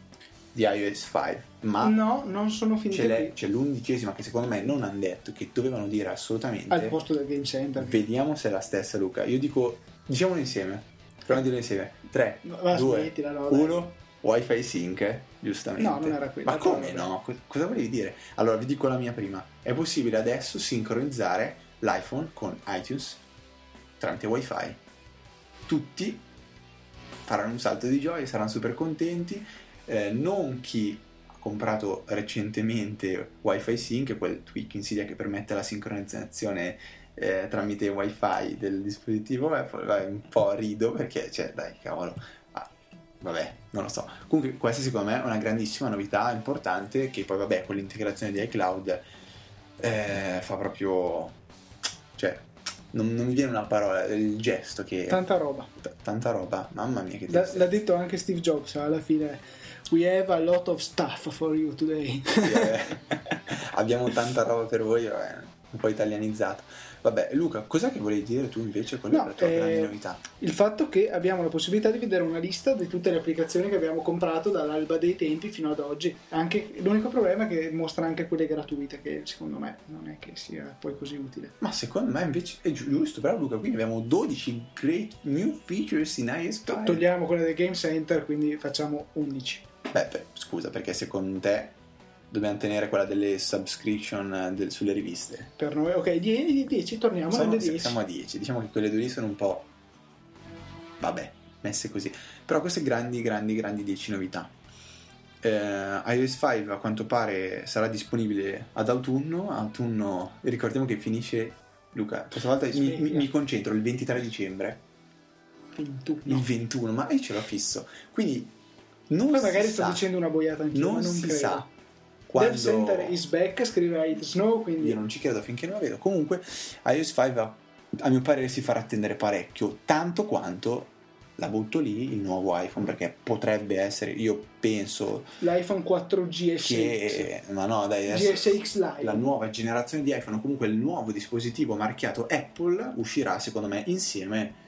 di iOS 5, ma no non sono finite c'è, c'è l'undicesima che secondo me non hanno detto, che dovevano dire assolutamente. al posto del Game Center Vediamo se è la stessa Luca. Io dico, diciamolo insieme. Proviamo a dirlo insieme. 3, Ma 2, smettila, no, dai. 1, Wi-Fi sync, giustamente. No, non era quella, Ma come no? Co- Cosa volevi dire? Allora, vi dico la mia prima. È possibile adesso sincronizzare l'iPhone con iTunes tramite Wi-Fi. Tutti faranno un salto di gioia, saranno super contenti. Eh, non chi ha comprato recentemente Wi-Fi Sync, quel tweak insidia che permette la sincronizzazione eh, tramite Wi-Fi del dispositivo Apple, vai, un po' rido perché, cioè, dai, cavolo. Ah, vabbè, non lo so. Comunque, questa secondo me è una grandissima novità importante che poi, vabbè, con l'integrazione di iCloud eh, fa proprio... cioè, non, non mi viene una parola, il gesto che... tanta roba t- tanta roba, mamma mia che L'ha, tristezza. l'ha detto anche Steve Jobs alla fine. We have a lot of stuff for you today. Eh, abbiamo tanta roba per voi, un po' italianizzato. Vabbè, Luca, cos'è che volevi dire tu invece con No, la tua eh, grande novità? Il fatto che abbiamo la possibilità di vedere una lista di tutte le applicazioni che abbiamo comprato dall'alba dei tempi fino ad oggi. Anche, l'unico problema è che mostra anche quelle gratuite, che secondo me non è che sia poi così utile. Ma secondo me invece è gi- giusto, però Luca, quindi abbiamo 12 great new features in iOS To- 5. Togliamo quella del Game Center, quindi facciamo 11. Beh, per- scusa, perché secondo te dobbiamo tenere quella delle subscription eh, del- sulle riviste? Per noi, ok, 10, 10 torniamo Siamo, alle 10. siamo a 10, diciamo che quelle due lì sono un po'... Vabbè, messe così. Però queste grandi, grandi, grandi 10 novità. eh, iOS 5 a quanto pare sarà disponibile ad autunno. Autunno, ricordiamo che finisce. Luca, questa volta mi, mi, mi concentro il 23 dicembre. 21. Il 21, ma io ce l'ho fisso. Quindi non Poi magari sto dicendo una boiata anch'io, non, non si credo. sa Dev quando Center is back, scrive It Snow, quindi io non ci credo finché non la vedo. Comunque, iOS 5 a, a mio parere si farà attendere parecchio, tanto quanto la butto lì il nuovo iPhone perché potrebbe essere, io penso l'iPhone 4 GSX. che ma no, dai, GSX Live. la nuova generazione di iPhone o comunque il nuovo dispositivo marchiato Apple uscirà secondo me insieme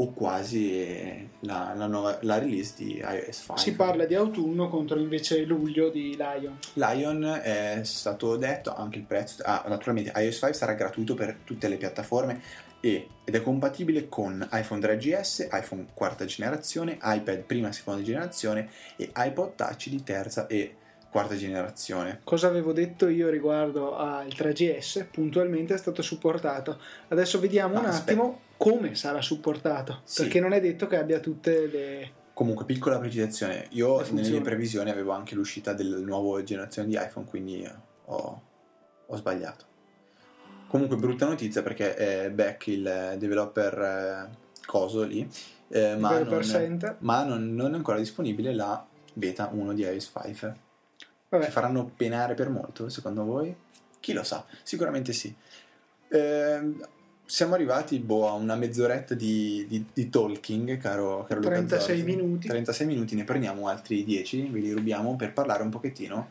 o quasi la, la nuova la release di iOS 5. Si parla di autunno contro invece luglio di Lion. Lion è stato detto anche il prezzo. Ah, naturalmente iOS 5 sarà gratuito per tutte le piattaforme e- ed è compatibile con iPhone 3GS, iPhone quarta generazione, iPad prima e seconda generazione e iPod Touch di terza e quarta generazione. Cosa avevo detto io riguardo al 3GS? Puntualmente è stato supportato. Adesso vediamo No, un aspetta. attimo come sarà supportato. Sì. Perché non è detto che abbia tutte le. Comunque, piccola precisazione, io Le nelle mie previsioni avevo anche l'uscita della nuova generazione di iPhone, quindi ho, ho sbagliato. Comunque, brutta notizia perché è back il developer eh, coso lì, eh, ma, Developer non, ma non, non è ancora disponibile la beta 1 di iOS 5. Vabbè, Ci faranno penare per molto, secondo voi? Chi lo sa? Sicuramente sì. Ehm, siamo arrivati boh, a una mezz'oretta di, di- di talking, caro, caro Luca 36 Zorzi. minuti. 36 minuti, ne prendiamo altri 10, ve li rubiamo per parlare un pochettino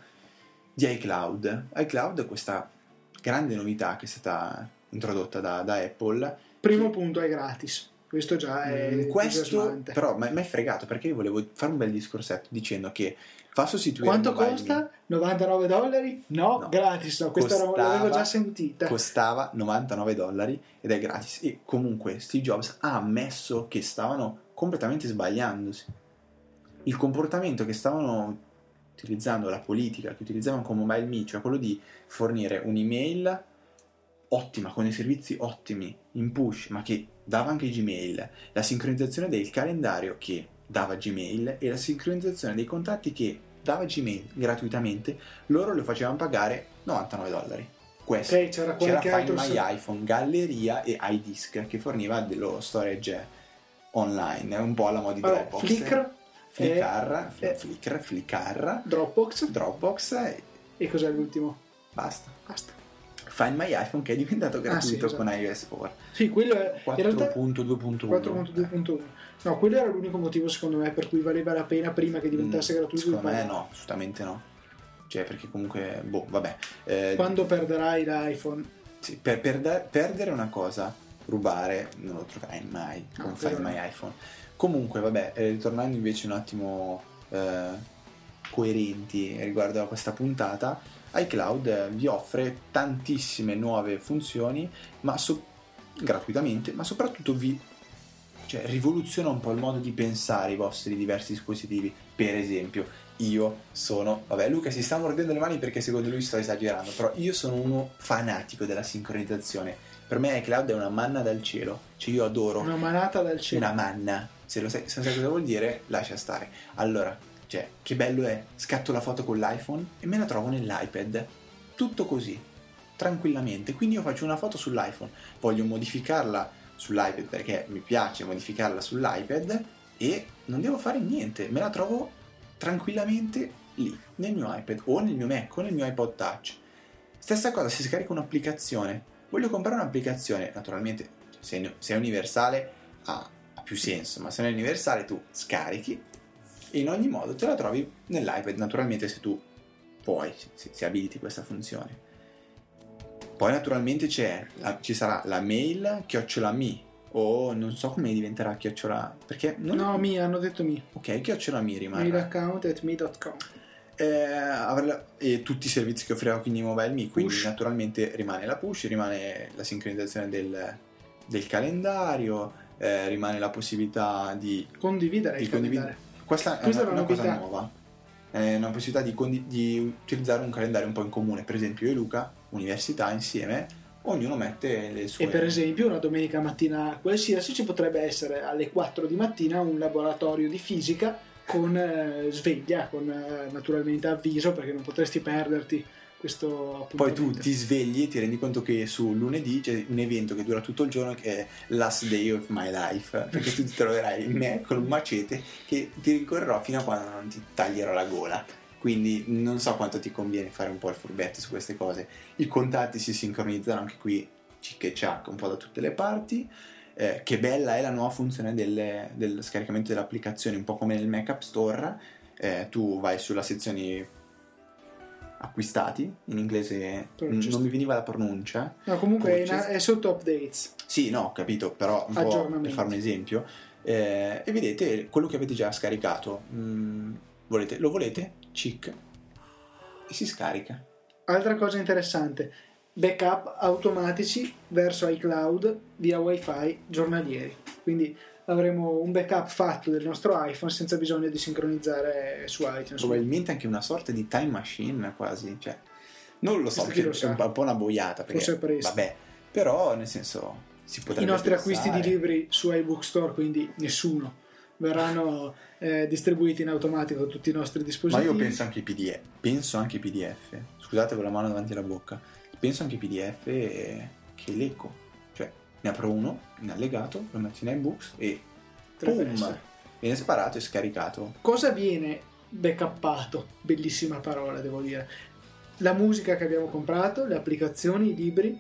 di iCloud. iCloud è questa grande novità che è stata introdotta da, da Apple. primo che- punto è gratis. Questo già è Mm, questo però mi è fregato perché io volevo fare un bel discorsetto dicendo che fa sostituire Quanto costa? 99 dollari? No, No. gratis. No, questa Costava- l'avevo già sentita. costava 99 dollari ed è gratis e comunque Steve Jobs ha ammesso che stavano completamente sbagliandosi il comportamento che stavano utilizzando la politica che utilizzavano con Mobile Me cioè quello di fornire un'email ottima con dei servizi ottimi in push ma che dava anche Gmail la sincronizzazione del calendario che dava Gmail e la sincronizzazione dei contatti che dava Gmail gratuitamente loro lo facevano pagare 99 dollari questo Ok, c'era c'era Find. My iPhone, Galleria e iDisk che forniva dello storage online, un po' alla moda di Vabbè, Dropbox. Flickr, Flickr, eh, Flickr, Flickr, Dropbox Dropbox e e cos'è l'ultimo? basta. Basta. Find My iPhone che è diventato Ah, sì, gratuito esatto. con iOS 4. Sì, quello è in realtà 4.2.1. 4.2.1. No, quello era l'unico motivo secondo me per cui valeva la pena prima che diventasse Mm, gratuito. Secondo me no, assolutamente no. Cioè, perché comunque, boh, vabbè. Eh, Quando perderai l'iPhone? Sì, per, per da- perdere una cosa, rubare, non lo troverai mai No, con quello Find My iPhone. Comunque, vabbè, eh, ritornando invece un attimo eh, coerenti riguardo a questa puntata, iCloud eh, vi offre tantissime nuove funzioni, ma so- gratuitamente, ma soprattutto vi cioè, rivoluziona un po' il modo di pensare i vostri diversi dispositivi. Per esempio, io sono. Vabbè, Luca si sta mordendo le mani perché secondo lui sto esagerando, però io sono uno fanatico della sincronizzazione. Per me iCloud è una manna dal cielo. Cioè, io adoro Una manata dal cielo. una manna. Se, lo sai, se non sai cosa vuol dire, lascia stare. Allora, cioè, che bello è. Scatto la foto con l'iPhone e me la trovo nell'iPad. Tutto così, tranquillamente. Quindi io faccio una foto sull'iPhone, voglio modificarla sull'iPad perché mi piace modificarla sull'iPad e non devo fare niente. Me la trovo tranquillamente lì, nel mio iPad o nel mio Mac o nel mio iPod Touch. Stessa cosa, si scarica un'applicazione. Voglio comprare un'applicazione, naturalmente, se, se è universale ha, più senso, ma se non è universale tu scarichi in ogni modo te la trovi nell'iPad, naturalmente se tu puoi, se, se abiliti questa funzione. Poi naturalmente c'è, la- ci sarà la mail chiocciola mi o non so come diventerà chiocciola perché non No, mi hanno detto mi. ok chiocciola mi Mail rimane account at me.com. eh, e tutti i servizi che offrirà quindi Mobile Me quindi Push. naturalmente rimane la push rimane la sincronizzazione del, del calendario eh, rimane la possibilità di, Condividere di il condividere calendario. Questa, Questa è una, una una cosa nuova. È una possibilità di, condi- di utilizzare un calendario un po' in comune. Per esempio io e Luca università insieme ognuno mette le sue E per esempio una domenica mattina qualsiasi ci potrebbe essere alle 4 di mattina un laboratorio di fisica con eh, sveglia, con eh, naturalmente avviso perché non potresti perderti questo Poi tu ti svegli e ti rendi conto che su lunedì c'è un evento che dura tutto il giorno che è Last Day of My Life, perché tu ti troverai me con un macete che ti ricorrerò fino a quando non ti taglierò la gola. Quindi non so quanto ti conviene fare un po' il furbetto su queste cose. I contatti si sincronizzano anche qui, cic e ciac, un po' da tutte le parti. Eh, che bella è la nuova funzione del, del scaricamento delle applicazioni, un po' come nel Mac App Store. Eh, tu vai sulla sezione acquistati, in inglese Purchased. non mi veniva la pronuncia. No, comunque è, è, sotto updates. Sì, no, ho capito, però un po' per fare un esempio. Eh, e vedete quello che avete già scaricato. Mm, volete, lo volete? Cic. E si scarica. Altra cosa interessante, backup automatici verso iCloud via wifi giornalieri. Quindi avremo un backup fatto del nostro iPhone senza bisogno di sincronizzare su iTunes. Probabilmente anche una sorta di time machine quasi, cioè, non lo so, perché lo è un po' una boiata, perché, vabbè, però nel senso si potrebbe I nostri pensare. acquisti di libri su iBook Store, quindi nessuno, verranno eh, distribuiti in automatico a tutti i nostri dispositivi. Ma io penso anche ai PDF, penso anche ai PDF, scusate con la mano davanti alla bocca, penso anche ai PDF che leggo ne apro uno in allegato, lo metto in iBooks e boom, viene sparato e scaricato. Cosa viene backuppato? Bellissima parola, devo dire. La musica che abbiamo comprato, le applicazioni, i libri,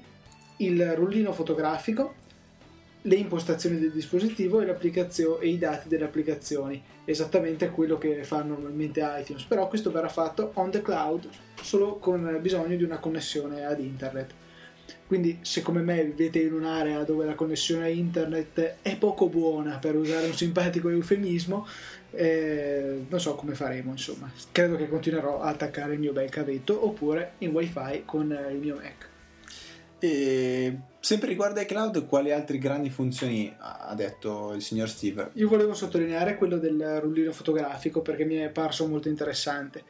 il rullino fotografico, le impostazioni del dispositivo e, e, i dati delle applicazioni, esattamente quello che fa normalmente iTunes, però questo verrà fatto on the cloud solo con bisogno di una connessione ad internet. Quindi se come me vivete in un'area dove la connessione a internet è poco buona, per usare un simpatico eufemismo, eh, non so come faremo, insomma. Credo che continuerò a attaccare il mio bel cavetto oppure in wifi con il mio Mac. E sempre riguardo ai cloud, quali altre grandi funzioni ha detto il signor Steve? Io volevo sottolineare quello del rullino fotografico perché mi è parso molto interessante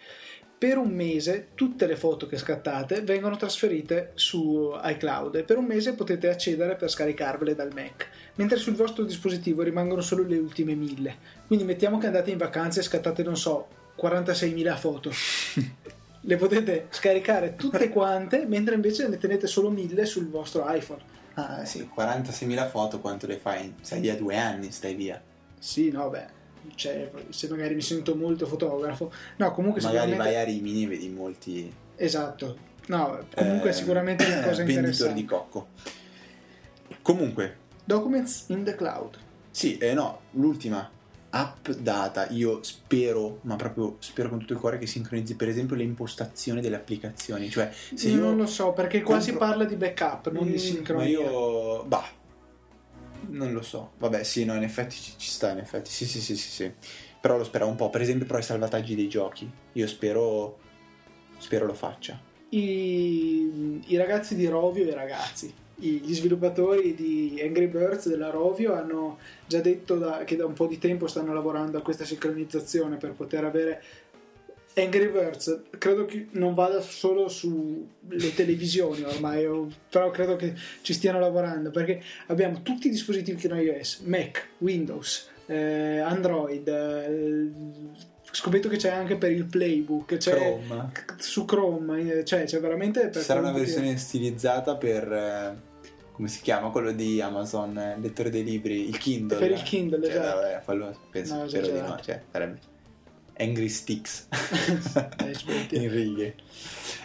per un mese tutte le foto che scattate vengono trasferite su iCloud e per un mese potete accedere per scaricarvele dal Mac, mentre sul vostro dispositivo rimangono solo le ultime mille. Quindi mettiamo che andate in vacanza e scattate, non so, 46.000 foto. le potete scaricare tutte quante, mentre invece ne tenete solo 1000 sul vostro iPhone. Ah, sì, 46.000 foto quanto le fai? Stai via due anni, stai via. Sì, no, beh cioè, se magari mi sento molto fotografo. No, comunque magari sicuramente... vai a Rimini e vedi molti... Esatto. No, comunque eh, sicuramente è una cosa interessante. di cocco. Comunque... Documents in the cloud. Sì, eh, no, l'ultima app data, io spero, ma proprio spero con tutto il cuore che sincronizzi per esempio le impostazioni delle applicazioni, cioè se io non lo so, perché qua compro... si parla di backup, non mm, di sincronia. Ma io bah, non lo so. Vabbè, sì, no, in effetti ci, ci, sta, in effetti. Sì, sì, sì, sì, sì. Però lo speravo un po'. Per esempio, però i salvataggi dei giochi. Io spero. Spero lo faccia. I, i ragazzi di Rovio, i ragazzi, gli sviluppatori di Angry Birds della Rovio hanno già detto da, che da un po' di tempo stanno lavorando a questa sincronizzazione per poter avere Angry Birds credo che non vada solo sulle televisioni ormai, però credo che ci stiano lavorando perché abbiamo tutti i dispositivi con iOS, Mac, Windows, eh, Android, eh, scommetto che c'è anche per il playbook, c'è Chrome. su Chrome, cioè c'è veramente... Per Sarà una versione che... stilizzata per... Eh, come si chiama quello di Amazon, eh, lettore dei libri, il Kindle. Per il Kindle, cioè, esatto. Vabbè, quello penso, no, spero di no, cioè, sarebbe Angry Sticks in righe.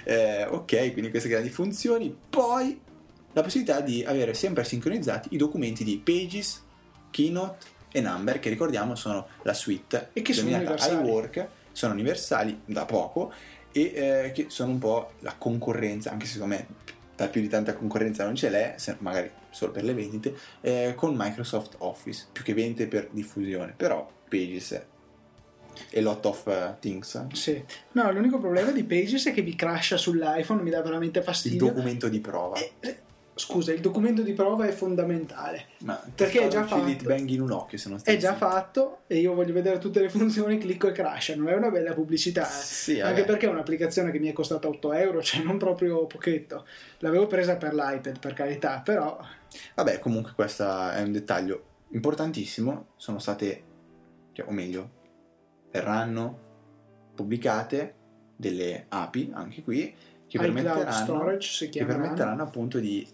Eh, ok, quindi queste grandi funzioni. Poi la possibilità di avere sempre sincronizzati i documenti di Pages, Keynote e Number, che ricordiamo sono la suite e che sono universali. iWork, sono universali da poco e eh, che sono un po' la concorrenza, anche se secondo me da più di tanta concorrenza non ce l'è, magari solo per le vendite, eh, con Microsoft Office, più che vendite per diffusione, però Pages e lot of uh, things. Sì. No, l'unico problema di Pages è che vi crasha sull'iPhone, mi dà veramente fastidio. Il documento di prova. Eh, eh, scusa, il documento di prova è fondamentale. Ma perché è già fatto. bang in un occhio se non È già fatto e io voglio vedere tutte le funzioni, clicco e crasha. Non è una bella pubblicità. Eh. Sì, Anche perché è un'applicazione che mi è costata 8 euro, cioè non proprio pochetto. L'avevo presa per l'iPad, per carità, però. Vabbè, comunque questo è un dettaglio importantissimo. Sono state, cioè, o meglio, verranno pubblicate delle API anche qui che permetteranno, che permetteranno appunto di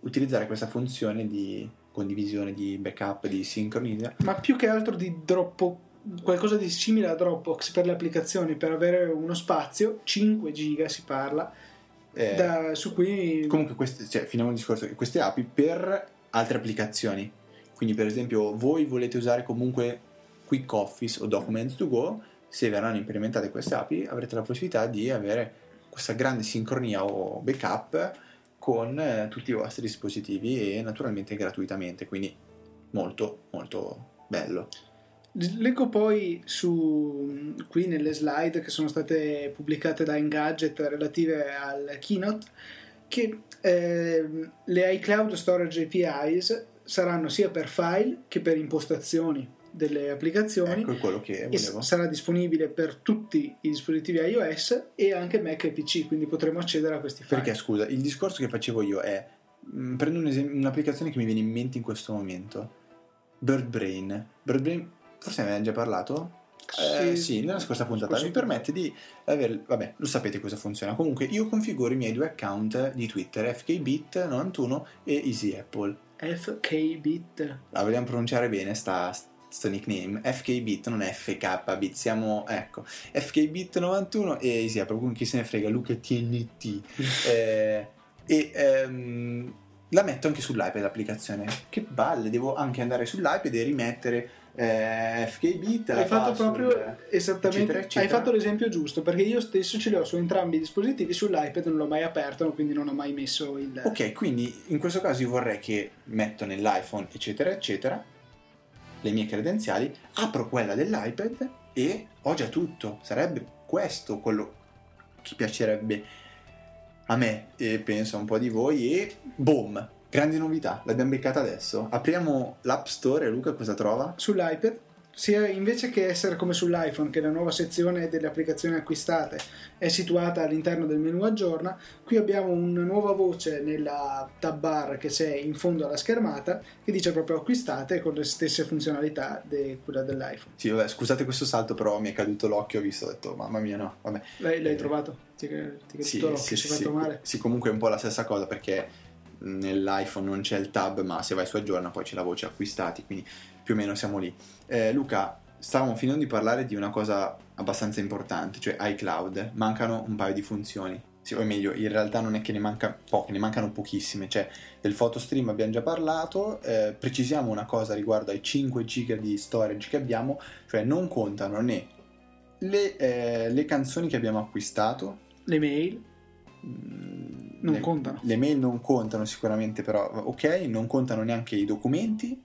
utilizzare questa funzione di condivisione, di backup, di sincronia. ma più che altro di Dropbox qualcosa di simile a Dropbox per le applicazioni per avere uno spazio 5 giga si parla eh, da- su cui Comunque, queste, cioè, finiamo il discorso, queste API per altre applicazioni. Quindi, per esempio, voi volete usare comunque Quick Office o Documents to Go, se verranno implementate queste API avrete la possibilità di avere questa grande sincronia o backup con eh, tutti i vostri dispositivi e naturalmente gratuitamente, quindi molto molto bello. Leggo poi su qui nelle slide che sono state pubblicate da Engadget relative al keynote che ehm, le iCloud Storage APIs saranno sia per file che per impostazioni delle applicazioni Ecco quello che e volevo. sarà disponibile per tutti i dispositivi iOS e anche Mac e PC, quindi potremo accedere a questi file. Perché scusa, il discorso che facevo io è mh, prendo un esem- un'applicazione che mi viene in mente in questo momento. BirdBrain. BirdBrain, forse ne abbiamo già parlato? Eh, sì, nella scorsa puntata mi permette di avere, vabbè, lo sapete cosa funziona. Comunque, io configuro i miei due account di Twitter, FKBit91 e EasyApple. FKBit. La vogliamo pronunciare bene sta, sto nickname? FKBit, non FKBit, siamo, ecco, FKBit91 e EasyApple, comunque chi se ne frega, Luca TNT. Eh, e ehm, la metto anche sull'iPad l'applicazione. Che balle, devo anche andare sull'iPad e rimettere eh, FKBit. Hai fatto proprio esattamente, eccetera, eccetera. hai fatto l'esempio giusto perché io stesso ce li ho su entrambi i dispositivi, sull'iPad non l'ho mai aperto, quindi non ho mai messo il... Ok, quindi in questo caso io vorrei che metto nell'iPhone, eccetera, eccetera, le mie credenziali, apro quella dell'iPad e ho già tutto. Sarebbe questo quello che piacerebbe a me e penso a un po' di voi e boom, grandi novità, l'abbiamo beccata adesso. Apriamo l'App Store e Luca cosa trova? sull'iPad, sia invece che essere come sull'iPhone, che la nuova sezione delle applicazioni acquistate è situata all'interno del menu aggiorna, qui abbiamo una nuova voce nella tab bar che c'è in fondo alla schermata che dice proprio acquistate con le stesse funzionalità di quella dell'iPhone. Sì, vabbè, scusate questo salto, però mi è caduto l'occhio, ho visto, ho detto, mamma mia, no, vabbè. L'hai, l'hai Eh, trovato? Ti, ti è Sì, l'occhio, sì, fatto sì, male? sì, comunque è un po' la stessa cosa perché nell'iPhone non c'è il tab, ma se vai su aggiorna poi c'è la voce acquistati, quindi più o meno siamo lì. Eh, Luca, stavamo finendo di parlare di una cosa abbastanza importante, cioè iCloud. Mancano un paio di funzioni. Sì, o meglio, in realtà non è che ne manca poche, ne mancano pochissime. Cioè, del photostream abbiamo già parlato. eh, precisiamo una cosa riguardo ai 5 giga di storage che abbiamo, cioè non contano né le, eh, le canzoni che abbiamo acquistato, Le mail Mm, Non le- contano. Le mail non contano sicuramente, però ok, non contano neanche i documenti,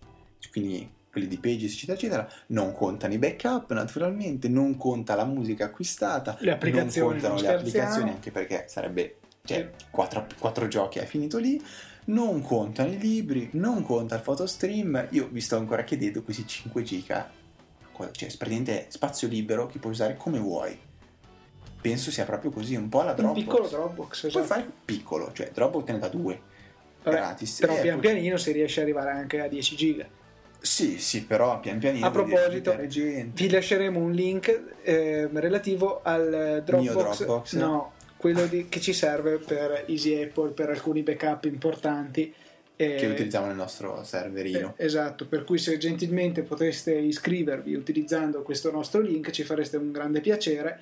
quindi quelli di Pages, eccetera, eccetera. Non contano i backup, naturalmente, non conta la musica acquistata, Le applicazioni, non contano non le applicazioni, anche perché sarebbe cioè, quattro, quattro giochi, è finito lì. Non contano i libri, non conta il photostream. Io vi sto ancora chiedendo questi 5 giga, cioè praticamente spazio libero che puoi usare come vuoi. Penso sia proprio così, un po' alla un Dropbox. piccolo Dropbox, Puoi esatto. fare piccolo, cioè Dropbox te ne dà due Vabbè, gratis. però Eh, pian poi- pianino si riesce ad arrivare anche a 10 giga. Sì, sì, però pian pianino. A proposito. Vi lasceremo un link ehm, relativo al Dropbox, Dropbox? no, quello di- che ci serve per Easy Apple, per alcuni backup importanti. eh, che utilizziamo nel nostro serverino. eh, esatto, per cui se gentilmente poteste iscrivervi utilizzando questo nostro link ci fareste un grande piacere.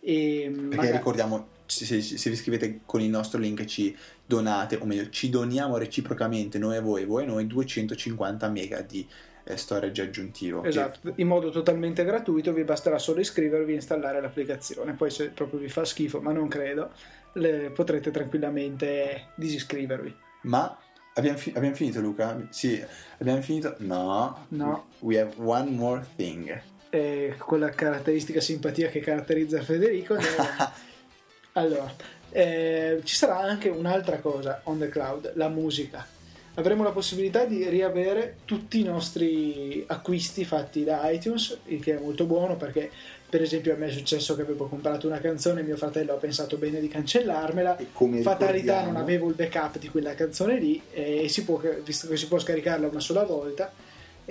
E Perché magari- ricordiamo, se, se- se vi iscrivete con il nostro link ci donate, o meglio, ci doniamo reciprocamente noi a voi e voi a noi 250 mega di eh, storage aggiuntivo. che- Esatto, in modo totalmente gratuito vi basterà solo iscrivervi e installare l'applicazione. Poi se proprio vi fa schifo, ma non credo, le- potrete tranquillamente disiscrivervi. Ma abbiamo, fi- abbiamo finito Luca? Sì, abbiamo finito? No. No. We have one more thing. E quella caratteristica simpatia che caratterizza Federico. avanti. allora, eh, ci sarà anche un'altra cosa on the cloud, la musica. Avremo la possibilità di riavere tutti i nostri acquisti fatti da iTunes, il che è molto buono perché, per esempio, a me è successo che avevo comprato una canzone e mio fratello ha pensato bene di cancellarmela. Fatalità, non avevo il backup di quella canzone lì, e si può, visto che si può scaricarla una sola volta,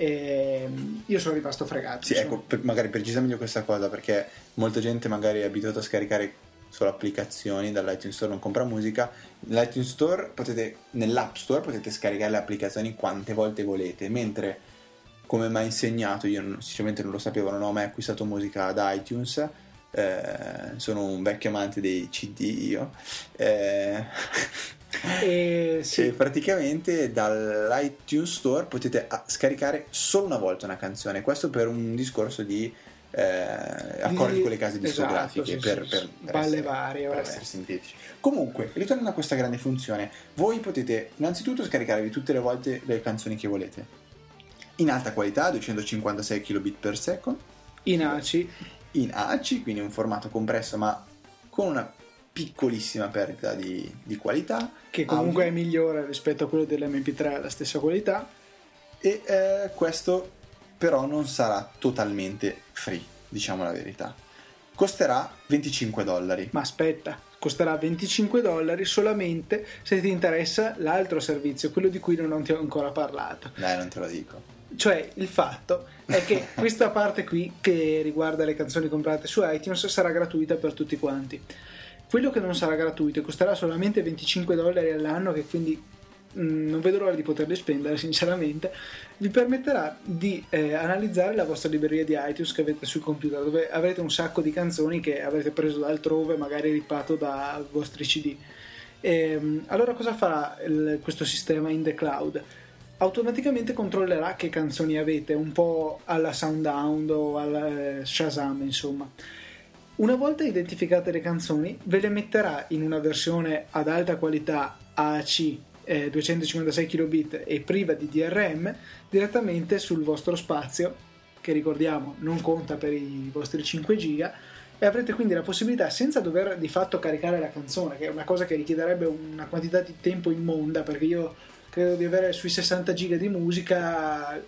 E io sono rimasto fregato. Sì, insomma. ecco, per- magari precisa meglio questa cosa perché molta gente magari è abituata a scaricare solo applicazioni dall'iTunes Store, non compra musica. Nell'iTunes Store potete, nell'App Store potete scaricare le applicazioni quante volte volete, mentre come mi ha insegnato, io non- sinceramente non lo sapevo, non ho mai acquistato musica da iTunes. eh, sono un vecchio amante dei CD io eh, E sì, praticamente dall'iTunes Store potete ah, scaricare solo una volta una canzone. Questo per un discorso di eh, accordi Di- con le case esatto, discografiche sì, per, sì, per- per Balle essere, varie, per essere sintetici. Comunque, ritornando a questa grande funzione, voi potete innanzitutto scaricarvi tutte le volte le canzoni che volete. In alta qualità, 256 kilobit per second, in ACI in ACI, quindi un formato compresso ma con una piccolissima perdita di, di qualità. che comunque Audio. è migliore rispetto a quello dell'MP3 alla stessa qualità. E eh, questo però non sarà totalmente free, diciamo la verità. Costerà 25 dollari. Ma aspetta, costerà 25 dollari solamente se ti interessa l'altro servizio, quello di cui non ti ho ancora parlato. Dai, non te lo dico. Cioè, il fatto è che questa parte qui che riguarda le canzoni comprate su iTunes sarà gratuita per tutti quanti. Quello che non sarà gratuito e costerà solamente 25 dollari all'anno, che quindi non vedo l'ora di poterli spendere sinceramente, vi permetterà di eh, analizzare la vostra libreria di iTunes che avete sul computer, dove avrete un sacco di canzoni che avrete preso da altrove, magari rippato da vostri CD. Ehm, allora cosa farà il- questo sistema in the cloud? automaticamente controllerà che canzoni avete, un po' alla Soundhound o alla eh, Shazam, insomma. Una volta identificate le canzoni, ve le metterà in una versione ad alta qualità AAC eh, 256 kilobit e priva di DRM direttamente sul vostro spazio, che ricordiamo non conta per i vostri 5 giga e avrete quindi la possibilità, senza dover di fatto caricare la canzone, che è una cosa che richiederebbe una quantità di tempo immonda, perché io credo di avere sui 60 giga di musica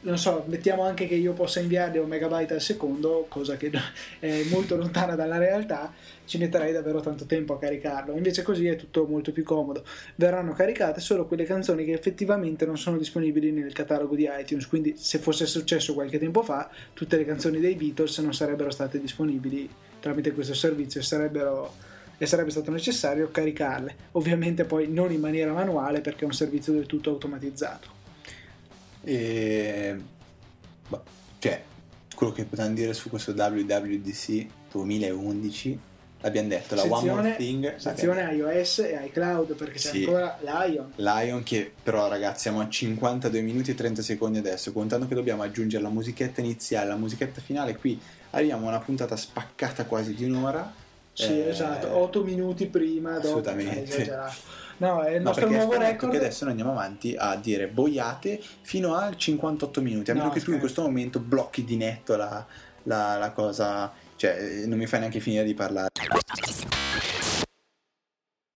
non so, mettiamo anche che io possa inviarli a un megabyte al secondo, cosa che è molto lontana dalla realtà, ci metterei davvero tanto tempo a caricarlo. Invece così è tutto molto più comodo. Verranno caricate solo quelle canzoni che effettivamente non sono disponibili nel catalogo di iTunes, quindi se fosse successo qualche tempo fa, tutte le canzoni dei Beatles non sarebbero state disponibili tramite questo servizio e sarebbero e sarebbe stato necessario caricarle. Ovviamente poi non in maniera manuale perché è un servizio del tutto automatizzato. E... boh, cioè, quello che potevamo dire su questo WWDC 2011 l'abbiamo detto, la One More Thing sezione iOS e iCloud perché c'è Sì. ancora Lion. Lion che però ragazzi siamo a 52 minuti e 30 secondi adesso contando che dobbiamo aggiungere la musichetta iniziale la musichetta finale qui arriviamo a una puntata spaccata quasi di un'ora Sì, Eh, esatto, 8 minuti prima, dopo, assolutamente. No, è il No, nostro nuovo record. che adesso noi andiamo avanti a dire boiate fino a 58 minuti, a No, meno che tu in questo momento blocchi di netto la, la- la cosa, cioè non mi fai neanche finire di parlare.